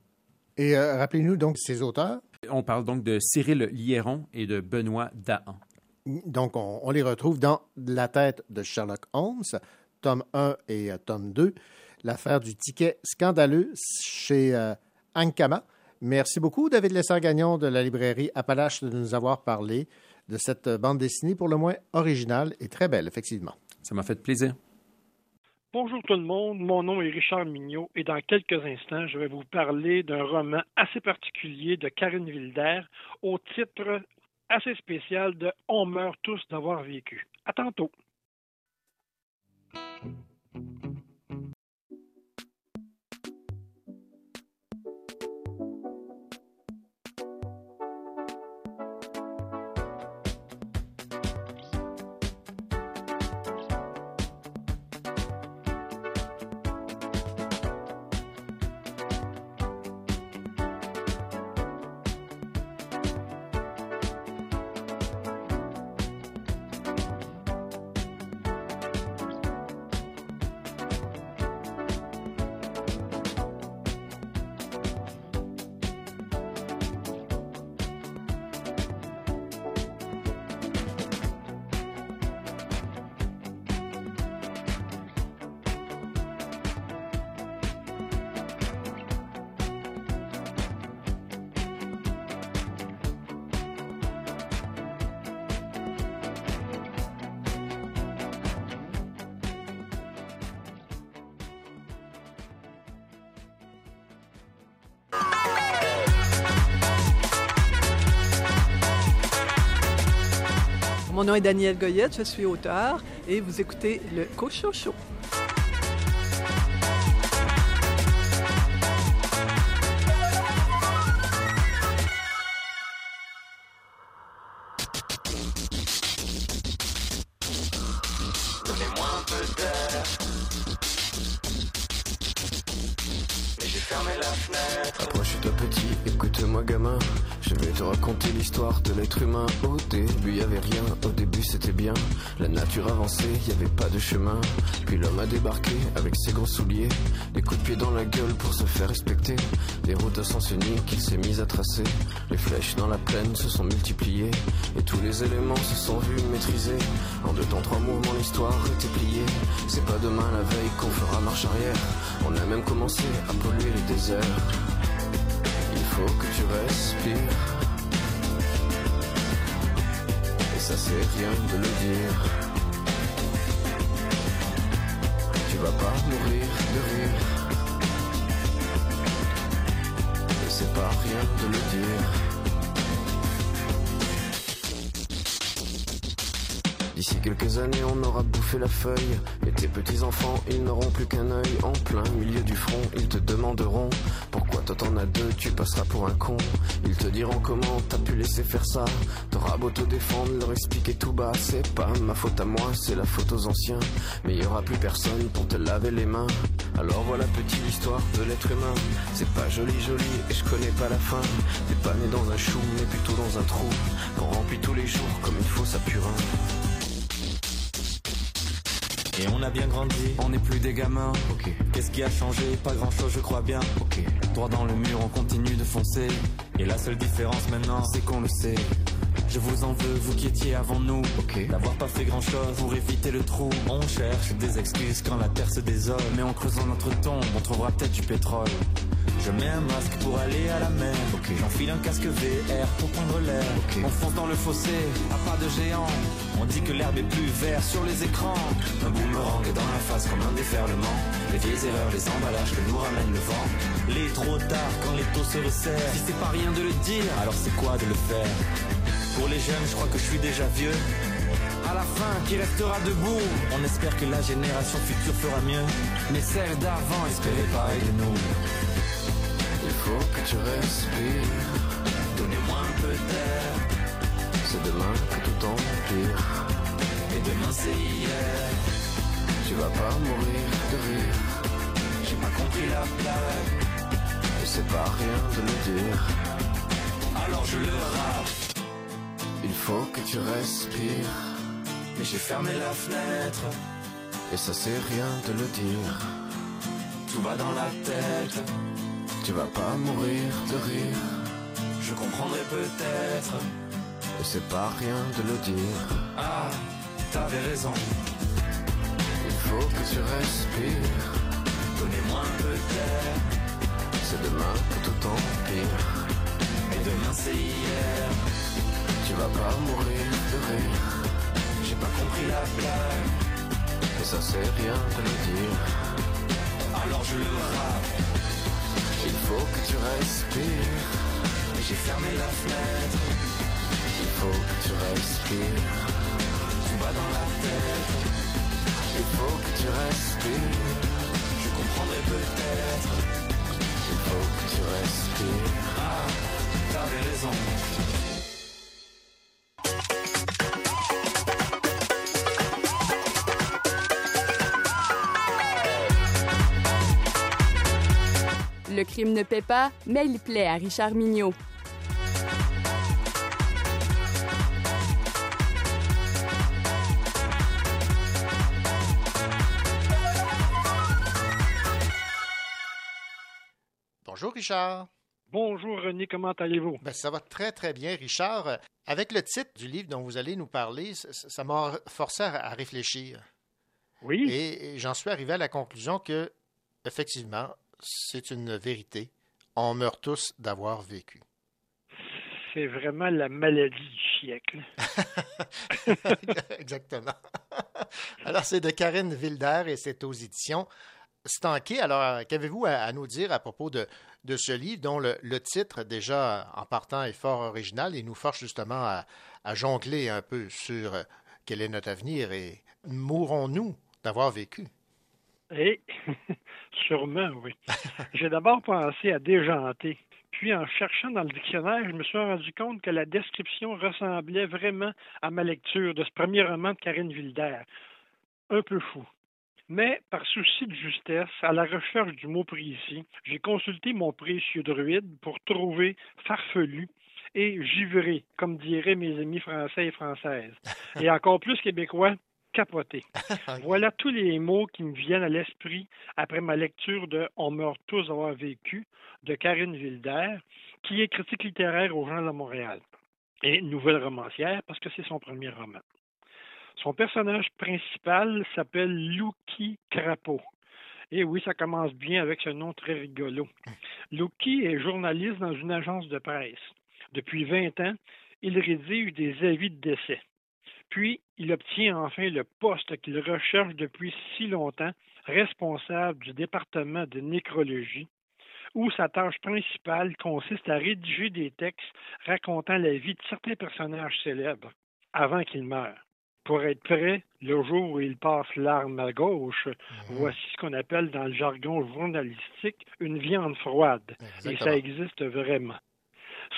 Et euh, rappelez-nous donc ces auteurs. On parle donc de Cyril Liéron et de Benoît Dahan. Donc, on, on les retrouve dans La tête de Sherlock Holmes, tome 1 et euh, tome 2, l'affaire du ticket scandaleux chez euh, Ankama. Merci beaucoup, David Lessard-Gagnon de la librairie Appalache, de nous avoir parlé de cette bande dessinée pour le moins originale et très belle, effectivement. Ça m'a fait plaisir. Bonjour tout le monde, mon nom est Richard Mignot et dans quelques instants, je vais vous parler d'un roman assez particulier de Karine Wilder au titre assez spécial de On meurt tous d'avoir vécu. À tantôt. Mon nom est Danielle Goyette, je suis auteur et vous écoutez le Cochon Show. Puis l'homme a débarqué avec ses gros souliers. Des coups de pied dans la gueule pour se faire respecter. Des routes à sens qu'il s'est mis à tracer. Les flèches dans la plaine se sont multipliées. Et tous les éléments se sont vus maîtrisés. En deux temps, trois mouvements, l'histoire était pliée. C'est pas demain la veille qu'on fera marche arrière. On a même commencé à polluer les déserts. Il faut que tu respires. Et ça c'est rien de le dire. Mourir de rire. Et c'est pas rien de le dire. D'ici quelques années, on aura bouffé la feuille. Et tes petits-enfants, ils n'auront plus qu'un œil. En plein milieu du front, ils te demanderont toi t'en as deux, tu passeras pour un con. Ils te diront comment t'as pu laisser faire ça. T'auras beau te défendre, leur expliquer tout bas. C'est pas ma faute à moi, c'est la faute aux anciens. Mais y aura plus personne pour te laver les mains. Alors voilà petite histoire de l'être humain. C'est pas joli joli et je connais pas la fin. T'es pas né dans un chou, mais plutôt dans un trou. Qu'on remplit tous les jours comme il faut sa purin. Et on a bien grandi, on n'est plus des gamins. Ok. Qu'est-ce qui a changé? Pas grand chose, je crois bien. Ok. Droit dans le mur, on continue de foncer. Et la seule différence maintenant, c'est qu'on le sait. Je vous en veux, vous qui étiez avant nous. Ok. D'avoir pas fait grand chose pour éviter le trou. On cherche des excuses quand la terre se désole. Mais en creusant notre tombe, on trouvera peut-être du pétrole. Je mets un masque pour aller à la mer. J'enfile un casque VR pour prendre l'air. On fonce dans le fossé, à pas de géant. On dit que l'herbe est plus verte sur les écrans. Un boomerang est dans la face comme un déferlement. Les vieilles erreurs, les emballages que nous ramène le vent. Les trop tard quand les taux se resserrent. Si c'est pas rien de le dire, alors c'est quoi de le faire? Pour les jeunes, je crois que je suis déjà vieux. À la fin, qui restera debout? On espère que la génération future fera mieux. Mais celle d'avant espérait pareil de nous. Il faut que tu respires. C'est demain que tout empire. Et demain c'est hier. Tu vas pas mourir de rire. J'ai pas compris la blague. Et c'est pas rien de le dire. Alors je le rappe. Il faut que tu respires. Mais j'ai fermé la fenêtre. Et ça c'est rien de le dire. Tout va dans la tête. Tu vas pas mourir de rire. Je comprendrai peut-être. Et c'est pas rien de le dire. Ah, t'avais raison. Il faut que tu respires. Donnez-moi un peu d'air. C'est demain que tout empire. Et demain c'est hier. Tu vas pas mourir de rire. J'ai pas compris la blague. Et ça c'est rien de le dire. Alors je le rappe. Il faut que tu respires. J'ai fermé la fenêtre. Faut que tu respires. Tout va dans la tête. Il faut que tu respires. Je comprendrai peut-être. Il faut que tu respires. Ah, t'avais raison. Le crime ne paie pas, mais il plaît à Richard Mignot. Richard. Bonjour René, comment allez-vous? Ben, ça va très très bien Richard. Avec le titre du livre dont vous allez nous parler, ça- m'a forcé à à réfléchir. Oui? Et j'en suis arrivé à la conclusion que, effectivement, c'est une vérité. On meurt tous d'avoir vécu. C'est vraiment la maladie du siècle. <laughs> Exactement. Alors, c'est de Karine Wilder et c'est aux éditions Stanké. Alors, qu'avez-vous à, nous dire à propos de, ce livre dont le, titre, déjà en partant, est fort original et nous force justement à, jongler un peu sur euh, quel est notre avenir et mourrons-nous d'avoir vécu? Et <laughs> sûrement, oui. J'ai d'abord pensé à déjanter. Puis, en cherchant dans le dictionnaire, je me suis rendu compte que la description ressemblait vraiment à ma lecture de ce premier roman de Karine Wilder. Un peu fou. Mais, par souci de justesse, à la recherche du mot précis, j'ai consulté mon précieux druide pour trouver farfelu et givré, comme diraient mes amis français et françaises. Et encore plus québécois, capoté. <laughs> voilà tous les mots qui me viennent à l'esprit après ma lecture de On meurt tous d'avoir vécu de Karine Wilder, qui est critique littéraire au Journal de Montréal et nouvelle romancière parce que c'est son premier roman. Son personnage principal s'appelle Luki Crapaud. Et oui, ça commence bien avec ce nom très rigolo. Luki est journaliste dans une agence de presse. Depuis 20 ans, il rédige des avis de décès. Puis, il obtient enfin le poste qu'il recherche depuis si longtemps, responsable du département de nécrologie, où sa tâche principale consiste à rédiger des textes racontant la vie de certains personnages célèbres avant qu'ils meurent. Pour être prêt le jour où il passe l'arme à gauche, voici ce qu'on appelle dans le jargon journalistique une viande froide. Et ça existe vraiment.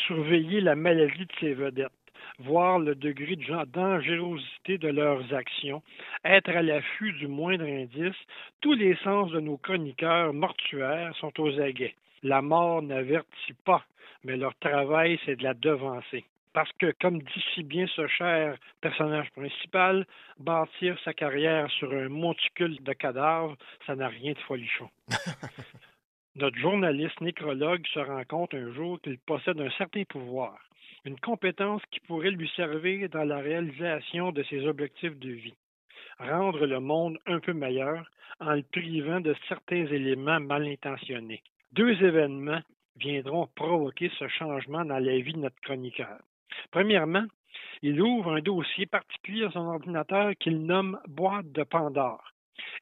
Surveiller la maladie de ses vedettes voir le degré de dangerosité de leurs actions, être à l'affût du moindre indice, tous les sens de nos chroniqueurs mortuaires sont aux aguets. La mort n'avertit pas, mais leur travail, c'est de la devancer. Parce que, comme dit si bien ce cher personnage principal, bâtir sa carrière sur un monticule de cadavres, ça n'a rien de folichon. <laughs> Notre journaliste nécrologue se rend compte un jour qu'il possède un certain pouvoir une compétence qui pourrait lui servir dans la réalisation de ses objectifs de vie. Rendre le monde un peu meilleur en le privant de certains éléments mal intentionnés. Deux événements viendront provoquer ce changement dans la vie de notre chroniqueur. Premièrement, il ouvre un dossier particulier à son ordinateur qu'il nomme boîte de Pandore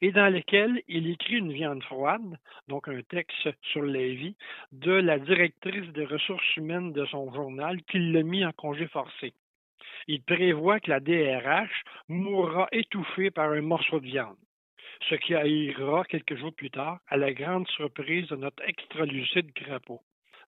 et dans lequel il écrit une viande froide, donc un texte sur la vie, de la directrice des ressources humaines de son journal qui l'a mis en congé forcé. Il prévoit que la DRH mourra étouffée par un morceau de viande, ce qui arrivera quelques jours plus tard à la grande surprise de notre extra-lucide crapaud.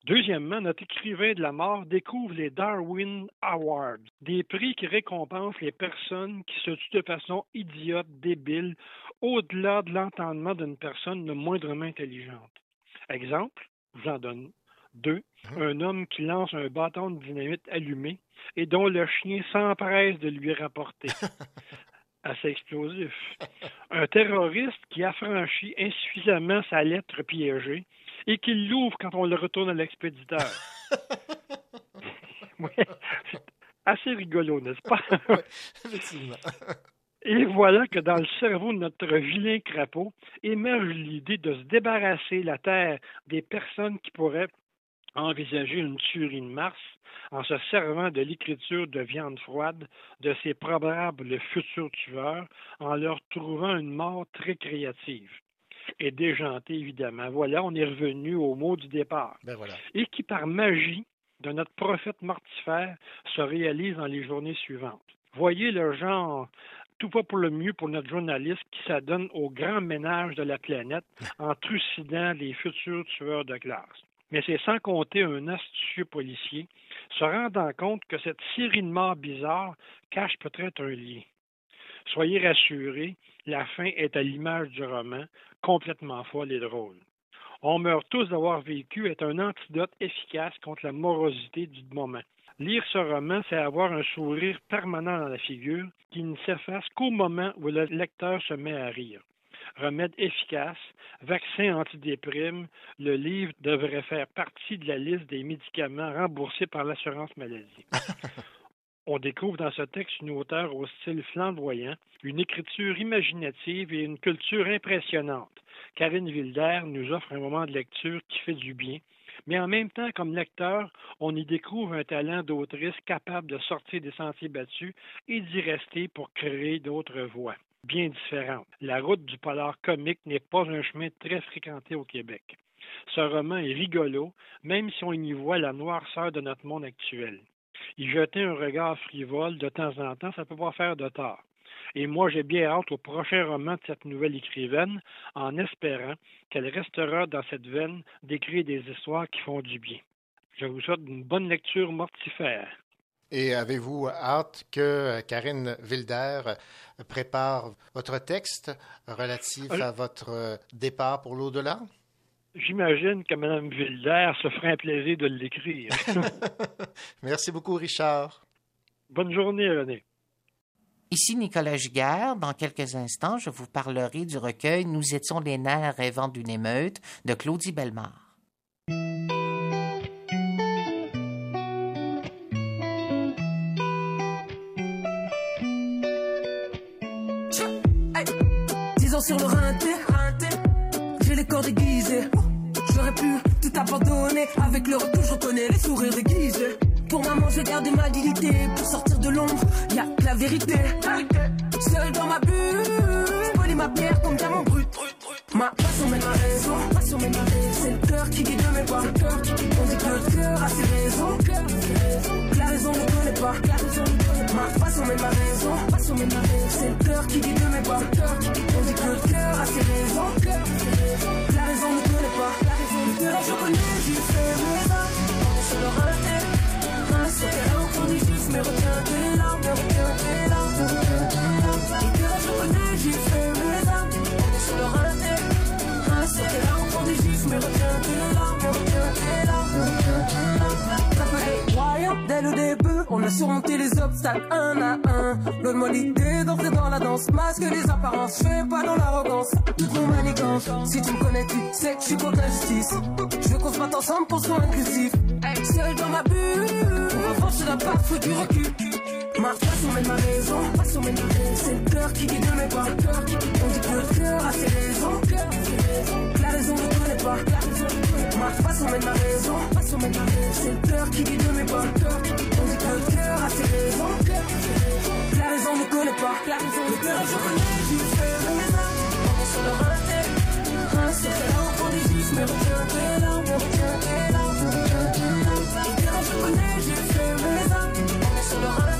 Deuxièmement, notre écrivain de la mort découvre les Darwin Awards, des prix qui récompensent les personnes qui se tuent de façon idiote, débile, au-delà de l'entendement d'une personne le moindrement intelligente. Exemple, j'en donne deux. Un homme qui lance un bâton de dynamite allumé et dont le chien s'empresse de lui rapporter. <laughs> Assez explosif. Un terroriste qui affranchit insuffisamment sa lettre piégée et qui l'ouvre quand on le retourne à l'expéditeur. <laughs> oui, c'est assez rigolo, n'est-ce pas? <laughs> Effectivement. Et voilà que dans le cerveau de notre vilain crapaud émerge l'idée de se débarrasser la Terre des personnes qui pourraient envisager une tuerie de Mars en se servant de l'écriture de viande froide de ces probables futurs tueurs en leur trouvant une mort très créative et déjantée, évidemment. Voilà, on est revenu au mot du départ. Ben voilà. Et qui, par magie de notre prophète mortifère, se réalise dans les journées suivantes. Voyez le genre tout pas pour le mieux pour notre journaliste qui s'adonne au grand ménage de la planète en trucidant les futurs tueurs de glace. Mais c'est sans compter un astucieux policier se rendant compte que cette série de morts bizarres cache peut-être un lien. Soyez rassurés, la fin est à l'image du roman, complètement folle et drôle. On meurt tous d'avoir vécu est un antidote efficace contre la morosité du moment. Lire ce roman, c'est avoir un sourire permanent dans la figure qui ne s'efface qu'au moment où le lecteur se met à rire. Remède efficace, vaccin antidéprime, le livre devrait faire partie de la liste des médicaments remboursés par l'assurance maladie. <laughs> On découvre dans ce texte une auteure au style flamboyant, une écriture imaginative et une culture impressionnante. Karine Wilder nous offre un moment de lecture qui fait du bien, mais en même temps, comme lecteur, on y découvre un talent d'autrice capable de sortir des sentiers battus et d'y rester pour créer d'autres voies. bien différente. La route du polar comique n'est pas un chemin très fréquenté au Québec. Ce roman est rigolo, même si on y voit la noirceur de notre monde actuel. Y jeter un regard frivole de temps en temps, ça peut pas faire de tort. Et moi, j'ai bien hâte au prochain roman de cette nouvelle écrivaine, en espérant qu'elle restera dans cette veine d'écrire des histoires qui font du bien. Je vous souhaite une bonne lecture mortifère. Et avez-vous hâte que Karine Wilder prépare votre texte relatif à votre départ pour l'au-delà? J'imagine que Mme Wilder se ferait un plaisir de l'écrire. <laughs> Merci beaucoup, Richard. Bonne journée, René. Ici Nicolas Giguère. Dans quelques instants, je vous parlerai du recueil Nous étions les nerfs rêvant d'une émeute de Claudie Bellemare. Abandonner. Avec le retour, je reconnais les sourires déguisés. Pour maman, je garde ma dignité. Pour sortir de l'ombre, y a que la vérité. Seul dans ma bulle, polie ma pierre comme diamant brut. Ma passion mène ma raison, passion mène ma raison. C'est le cœur qui guide mes pas. On dit que le cœur a ses raisons. Que la raison ne connaît pas. Ma passion mène ma raison, passion mène ma raison. C'est le cœur qui guide mes pas. On dit que le cœur a ses raisons. La raison ne connaît pas. Je connais, j'y fais mes armes. Je mais retiens tes larmes, retiens tes larmes, je connais, fais mes. Je le qu'elle enfant dit juste, mais dès le début. On a surmonté les obstacles un à un. Donne-moi l'idée d'entrer dans la danse. Masque les apparences, fais pas dans l'arrogance. Toutes nos manigances. Si tu me connais, tu sais que je suis contre la justice. Je veux qu'on se batte ensemble pour soit inclusif. Seul dans ma bulle. Pour revanche, la part, faut du recul. Ma passion mène ma raison, passion mène ma raison. C'est le cœur qui guide mes pas. On dit que le cœur a ses raisons. La raison ne connaît pas. Ma passion mène ma raison, passion mène ma raison. C'est le cœur qui guide mes pas. On dit que le cœur a ses raisons. La raison ne connaît pas. Cœur je connais, j'y fais mes se le on mais retiens tes larmes, retiens tes larmes. Le cœur je connais, j'y fais mes. On se le raté.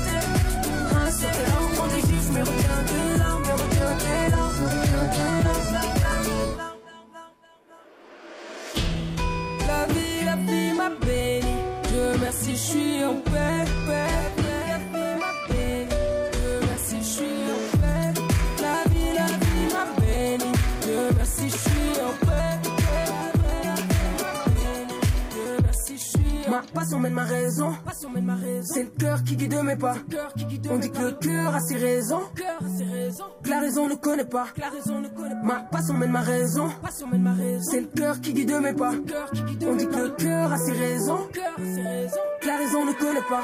La vie, la vie m'a béni. Dieu merci, je suis en paix. Ma passion mène ma raison. C'est le cœur qui guide mes pas. On dit que le cœur a ses raisons. Que la raison ne connaît pas. Ma passion mène ma raison. C'est le cœur qui guide mes pas. On dit que le cœur a ses raisons. Que la raison ne connaît pas.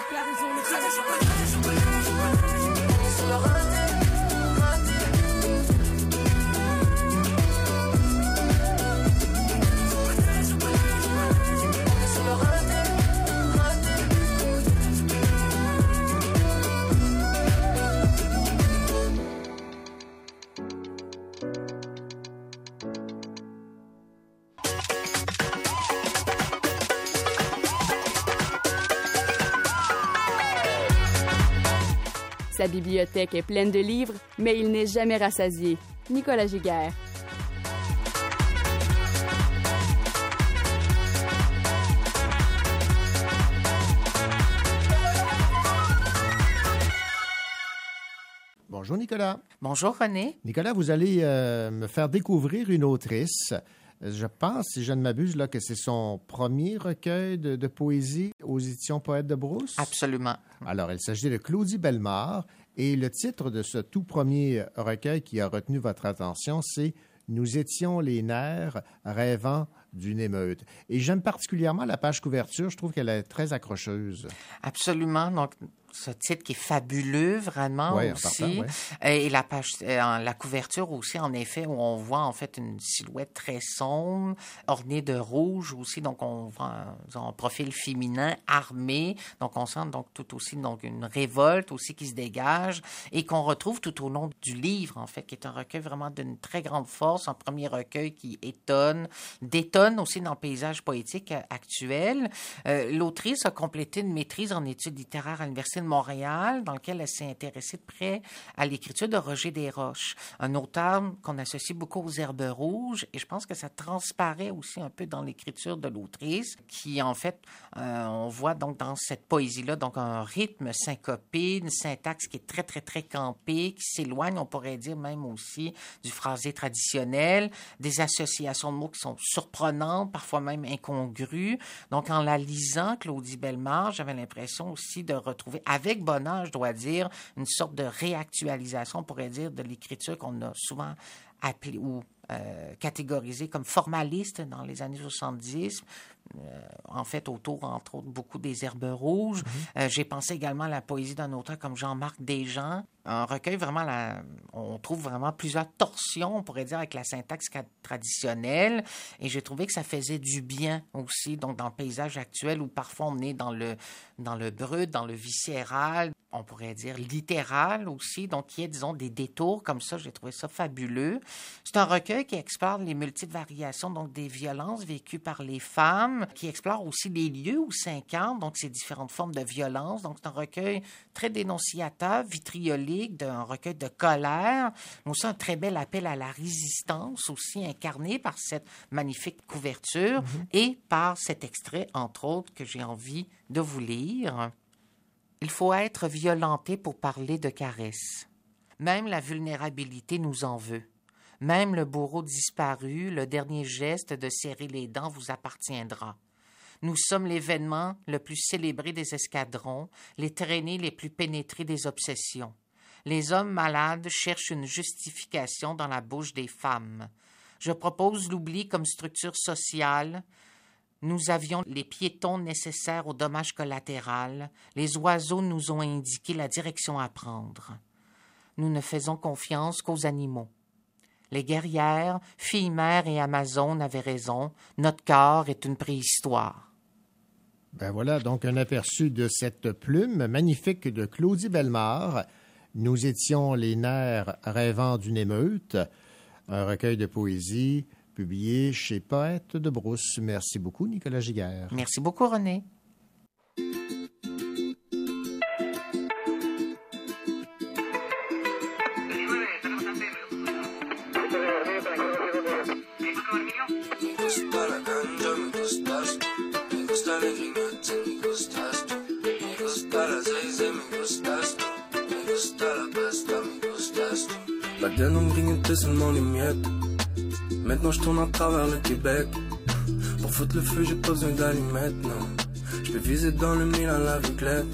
Sa bibliothèque est pleine de livres, mais il n'est jamais rassasié. Nicolas Giguère. Bonjour Nicolas. Bonjour René. Nicolas, vous allez euh, me faire découvrir une autrice. Je pense, si je ne m'abuse, là, que c'est son premier recueil de, de poésie aux éditions Poète de Brousse. Absolument. Alors, il s'agit de Claudie Bellemare et le titre de ce tout premier recueil qui a retenu votre attention, c'est Nous étions les nerfs rêvant d'une émeute. Et j'aime particulièrement la page couverture, je trouve qu'elle est très accrocheuse. Absolument. Donc, ce titre qui est fabuleux vraiment Ouais, aussi. partant, ouais. Et la page, euh, la couverture aussi, en effet, où on voit en fait une silhouette très sombre, ornée de rouge aussi. Donc on voit un, un profil féminin armé. Donc on sent donc tout aussi donc une révolte aussi qui se dégage et qu'on retrouve tout au long du livre en fait, qui est un recueil vraiment d'une très grande force, un premier recueil qui étonne, détonne aussi dans le paysage poétique euh, actuel. Euh, L'autrice a complété une maîtrise en études littéraires à l'Université de Montréal, dans laquelle elle s'est intéressée de près à l'écriture de Roger Desroches, un auteur qu'on associe beaucoup aux herbes rouges, et je pense que ça transparaît aussi un peu dans l'écriture de l'autrice, qui en fait, euh, on voit donc dans cette poésie-là, donc un rythme syncopé, une syntaxe qui est très, très, très campée, qui s'éloigne, on pourrait dire même aussi, du phrasé traditionnel, des associations de mots qui sont surprenantes, parfois même incongrues. Donc, en la lisant, Claudie Bellemare, j'avais l'impression aussi de retrouver, avec bonheur, je dois dire, une sorte de réactualisation, on pourrait dire, de l'écriture qu'on a souvent appelée ou euh, catégorisée comme formaliste dans les années 70. euh, en fait, autour, entre autres, beaucoup des herbes rouges. Euh, J'ai pensé également à la poésie d'un auteur comme Jean-Marc Desjans. Un recueil vraiment, on trouve vraiment plusieurs torsions, on pourrait dire, avec la syntaxe traditionnelle. Et j'ai trouvé que ça faisait du bien aussi, donc dans le paysage actuel où parfois on est dans le, dans le brut, dans le viscéral, on pourrait dire littéral aussi. Donc, il y a, disons, des détours comme ça. J'ai trouvé ça fabuleux. C'est un recueil qui explore les multiples variations, donc des violences vécues par les femmes, qui explore aussi les lieux où s'incarnent, donc ces différentes formes de violence. Donc, c'est un recueil très dénonciateur, d'un recueil de colère, mais aussi un très bel appel à la résistance, aussi incarné par cette magnifique couverture et par cet extrait, entre autres, que j'ai envie de vous lire. Il faut être violenté pour parler de caresse. Même la vulnérabilité nous en veut. Même le bourreau disparu, le dernier geste de serrer les dents vous appartiendra. Nous sommes l'événement le plus célébré des escadrons, les traînées les plus pénétrées des obsessions. Les hommes malades cherchent une justification dans la bouche des femmes. Je propose l'oubli comme structure sociale, nous avions les piétons nécessaires au dommage collatéral. Les oiseaux nous ont indiqué la direction à prendre. Nous ne faisons confiance qu'aux animaux. Les guerrières, filles mères et amazones avaient raison. Notre corps est une préhistoire. Ben voilà, donc un aperçu de cette plume magnifique de Claudie Bellemare. Nous étions les nerfs rêvant d'une émeute, un recueil de poésie publié chez Poète de Brousse. Merci beaucoup, Nicolas Giguère. Merci beaucoup, René. La denim ringen seulement les miettes. Maintenant je tourne à travers le Québec. Pour foutre le feu, j'ai pas besoin d'allumettes, non. Je peux viser dans le mille à l'aveuglette.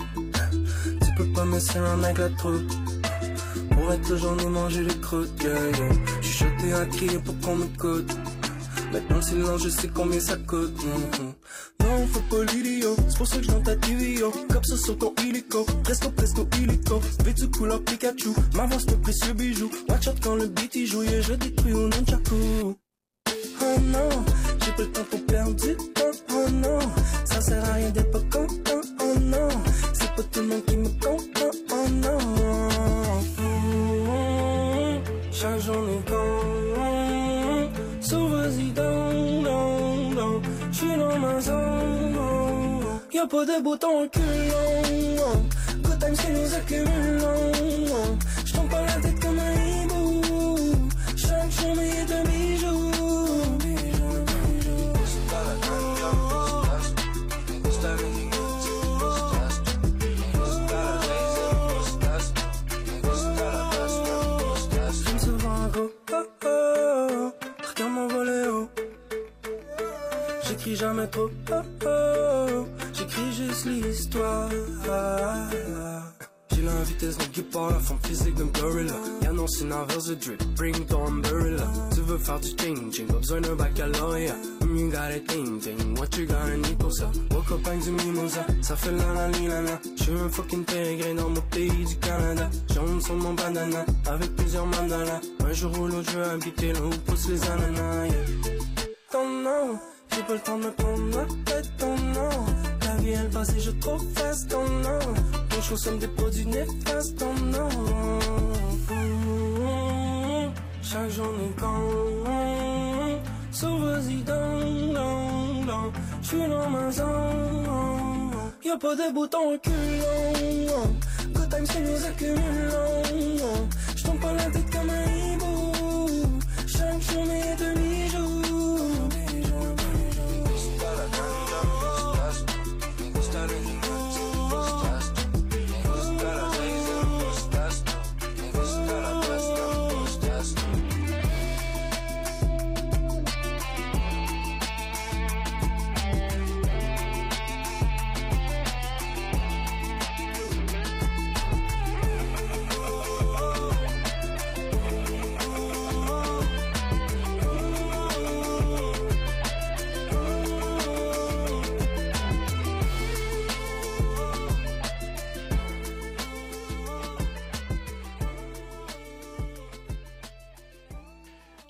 Tu peux pas me serrer avec la troupe. Pour être j'en ai mangé les croûtes, yeah, yeah. J'suis choté à crier pour qu'on m'écoute. Maintenant le silence, je sais combien ça coûte. mhm. Non, faut pas l'idiot, c'est pour ça que je ta TV, yo. Sur ton illico, illico. Vêtu couleur Pikachu, ma voix un précieux bijou. Watch out quand le beat il joue, et je détruis au nunchaku. Oh non, j'ai pas le temps pour perdre du temps, oh non. Ça sert à rien d'être pas content, oh non. C'est pas tout le monde qui me comprend, oh non. Chaque journée compte, so vas-y donc, donc. J'suis dans ma zone. Y'a pas de bouton reculant, good time c'est guépard, la forme physique d'un gorilla. Y'a non, c'est une inverse de drip, bring ton umbrella. Tu veux faire du ching, pas besoin d'un baccalauréat. Damn, you got a thing. What you gonna need pour ça? Woke up avec du mimosa, ça fait la la li la la. J'suis un fucking pérégré dans mon pays du Canada. Jaune sur mon bandana, avec plusieurs mandalas. Un jour ou l'autre, je veux habiter là où poussent les ananas, yeah. Ton nom, j'ai pas le temps de me prendre la tête, passe et je trop fast, ton nom. Ton show somme des produits néfastes, ton nom. Chaque journée quand So vas-y dans, dans, dans J'suis dans ma zone Y'a pas de bouton reculant Good times qui nous accumulons J'tombe pas la tête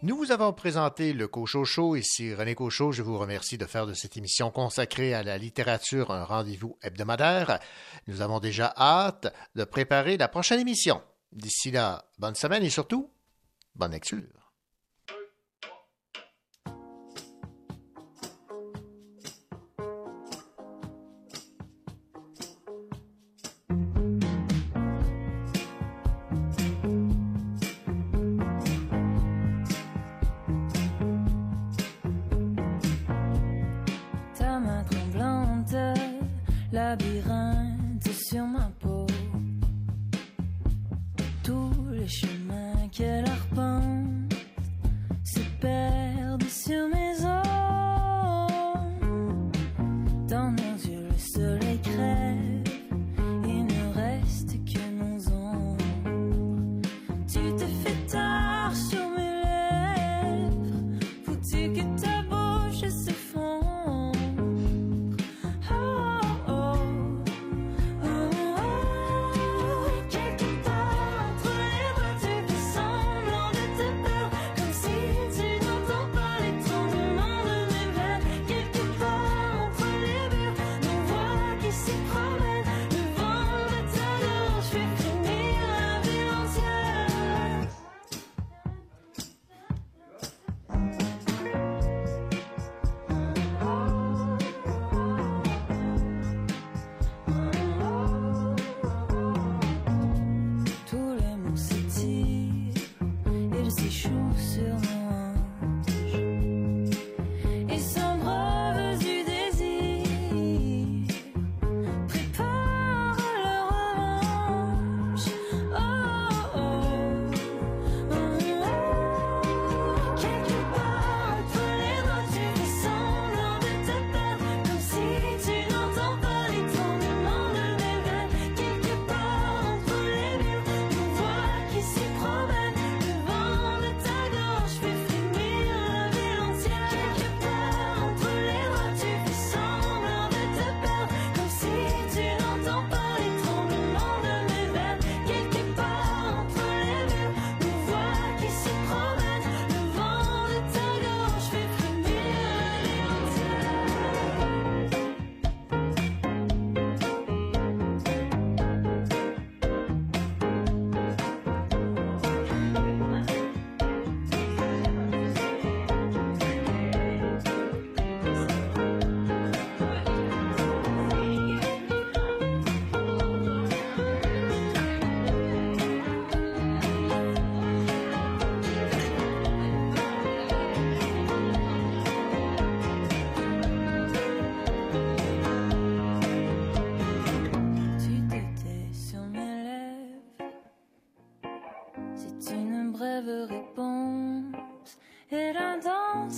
Nous vous avons présenté le Cochocho. Ici René Cochot. Je vous remercie de faire de cette émission consacrée à la littérature un rendez-vous hebdomadaire. Nous avons déjà hâte de préparer la prochaine émission. D'ici là, bonne semaine et surtout, bonne lecture. Labyrinthe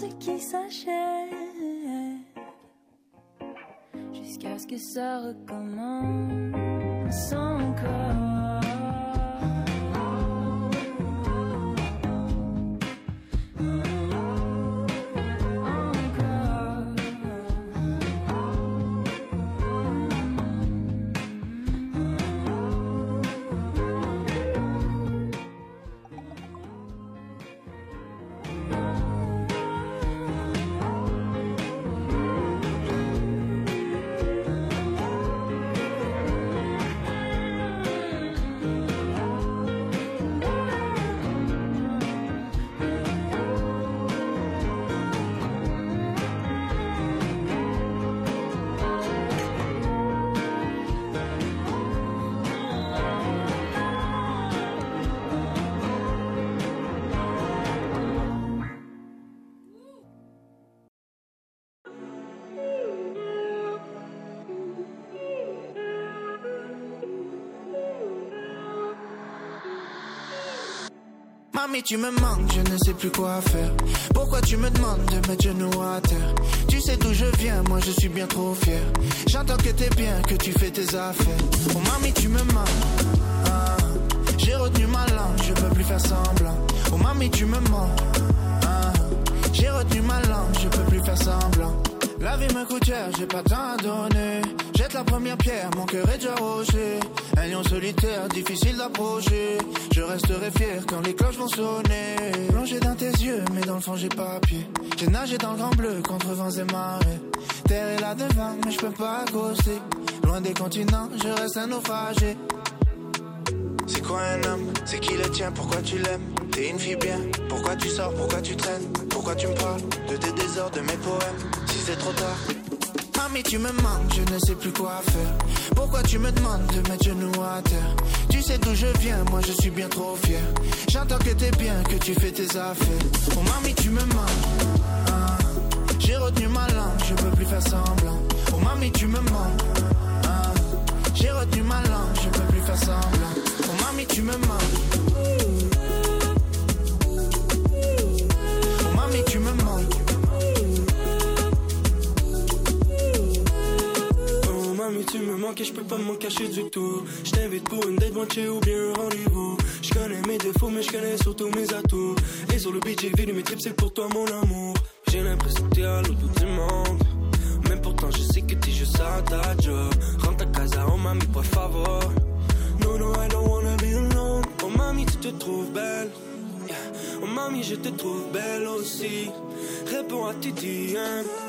danse qui s'achève. Jusqu'à ce que ça recommence Mamie, tu me manques, je ne sais plus quoi faire. Pourquoi tu me demandes de mettre genoux à terre? Tu sais d'où je viens, moi je suis bien trop fier. J'entends que t'es bien, que tu fais tes affaires. Oh mamie, tu me manques. Ah, J'ai retenu ma langue, je peux plus faire semblant. Oh mamie, tu me mens. Ah, J'ai retenu ma langue, je peux plus faire semblant. La vie me coûte cher, j'ai pas tant à donner. Jette la première pierre, mon cœur est déjà rocher. Un lion solitaire, difficile d'approcher. Je resterai fier quand les cloches vont sonner. Plongé dans tes yeux, mais dans le fond j'ai pas pied. J'ai nagé dans le grand bleu contre vents et marées. Terre est là devant, mais je peux pas accoster. Loin des continents, je reste un naufragé. C'est quoi un homme? C'est qui le tien? Pourquoi tu l'aimes? T'es une fille bien Pourquoi tu sors? Pourquoi tu traînes? Pourquoi tu me parles De tes désordres, de mes poèmes? C'est trop tard Mamie, tu me manques, je ne sais plus quoi faire. Pourquoi tu me demandes de mettre genoux à terre? Tu sais d'où je viens, moi je suis bien trop fier. J'entends que t'es bien, que tu fais tes affaires. Oh mamie, tu me manques. Ah, J'ai retenu ma langue, je peux plus faire semblant. Oh mamie, tu me manques. Ah, J'ai retenu ma langue, je peux plus faire semblant. Oh mamie, tu me manques. Tu me manques et je peux pas m'en cacher du tout. Je t'invite pour une date moitié ou bien un rendez-vous. Je connais mes défauts mais je connais surtout mes atouts. Et sur le beat j'ai mes trips c'est pour toi mon amour. J'ai l'impression que t'es à l'autre bout du monde. Mais pourtant je sais que t'es juste à ta job. Rentre à casa oh mamie por favor. No no I don't wanna be alone. Oh mamie tu te trouves belle. Oh mamie je te trouve belle aussi. Réponds à tes DM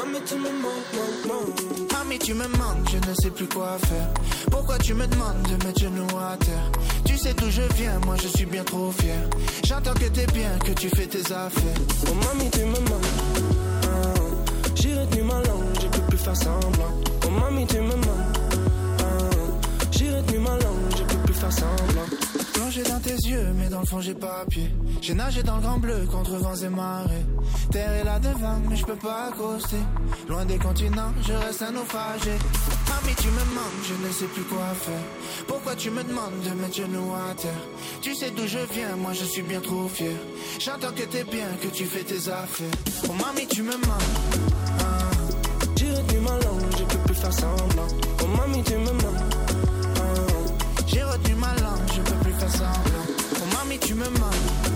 Mamie tu me manques, manques, manques Mamie, tu me manques, je ne sais plus quoi faire. Pourquoi tu me demandes de mettre genoux à terre? Tu sais d'où je viens, moi je suis bien trop fier. J'entends que t'es bien, que tu fais tes affaires. Oh mamie tu me manques Ah, J'ai retenu ma langue, je peux plus faire semblant Oh mamie tu me manques Ah, J'ai retenu ma langue, je peux plus faire semblant Plongé dans tes yeux, mais dans le fond j'ai pas pied. J'ai nagé dans le grand bleu contre vents et marées. Terre est là devant, mais je peux pas accoster. Loin des continents, je reste un naufragé. Mamie, tu me manques, je ne sais plus quoi faire. Pourquoi tu me demandes de mettre genoux à terre? Tu sais d'où je viens, moi je suis bien trop fier. J'entends que t'es bien, que tu fais tes affaires. Oh mamie, tu me manques. Ah, J'ai retenu ma langue, je peux plus faire semblant Oh mamie tu me manques j'ai retenu ma langue, je peux plus faire semblant. Oh mamie, tu me manques.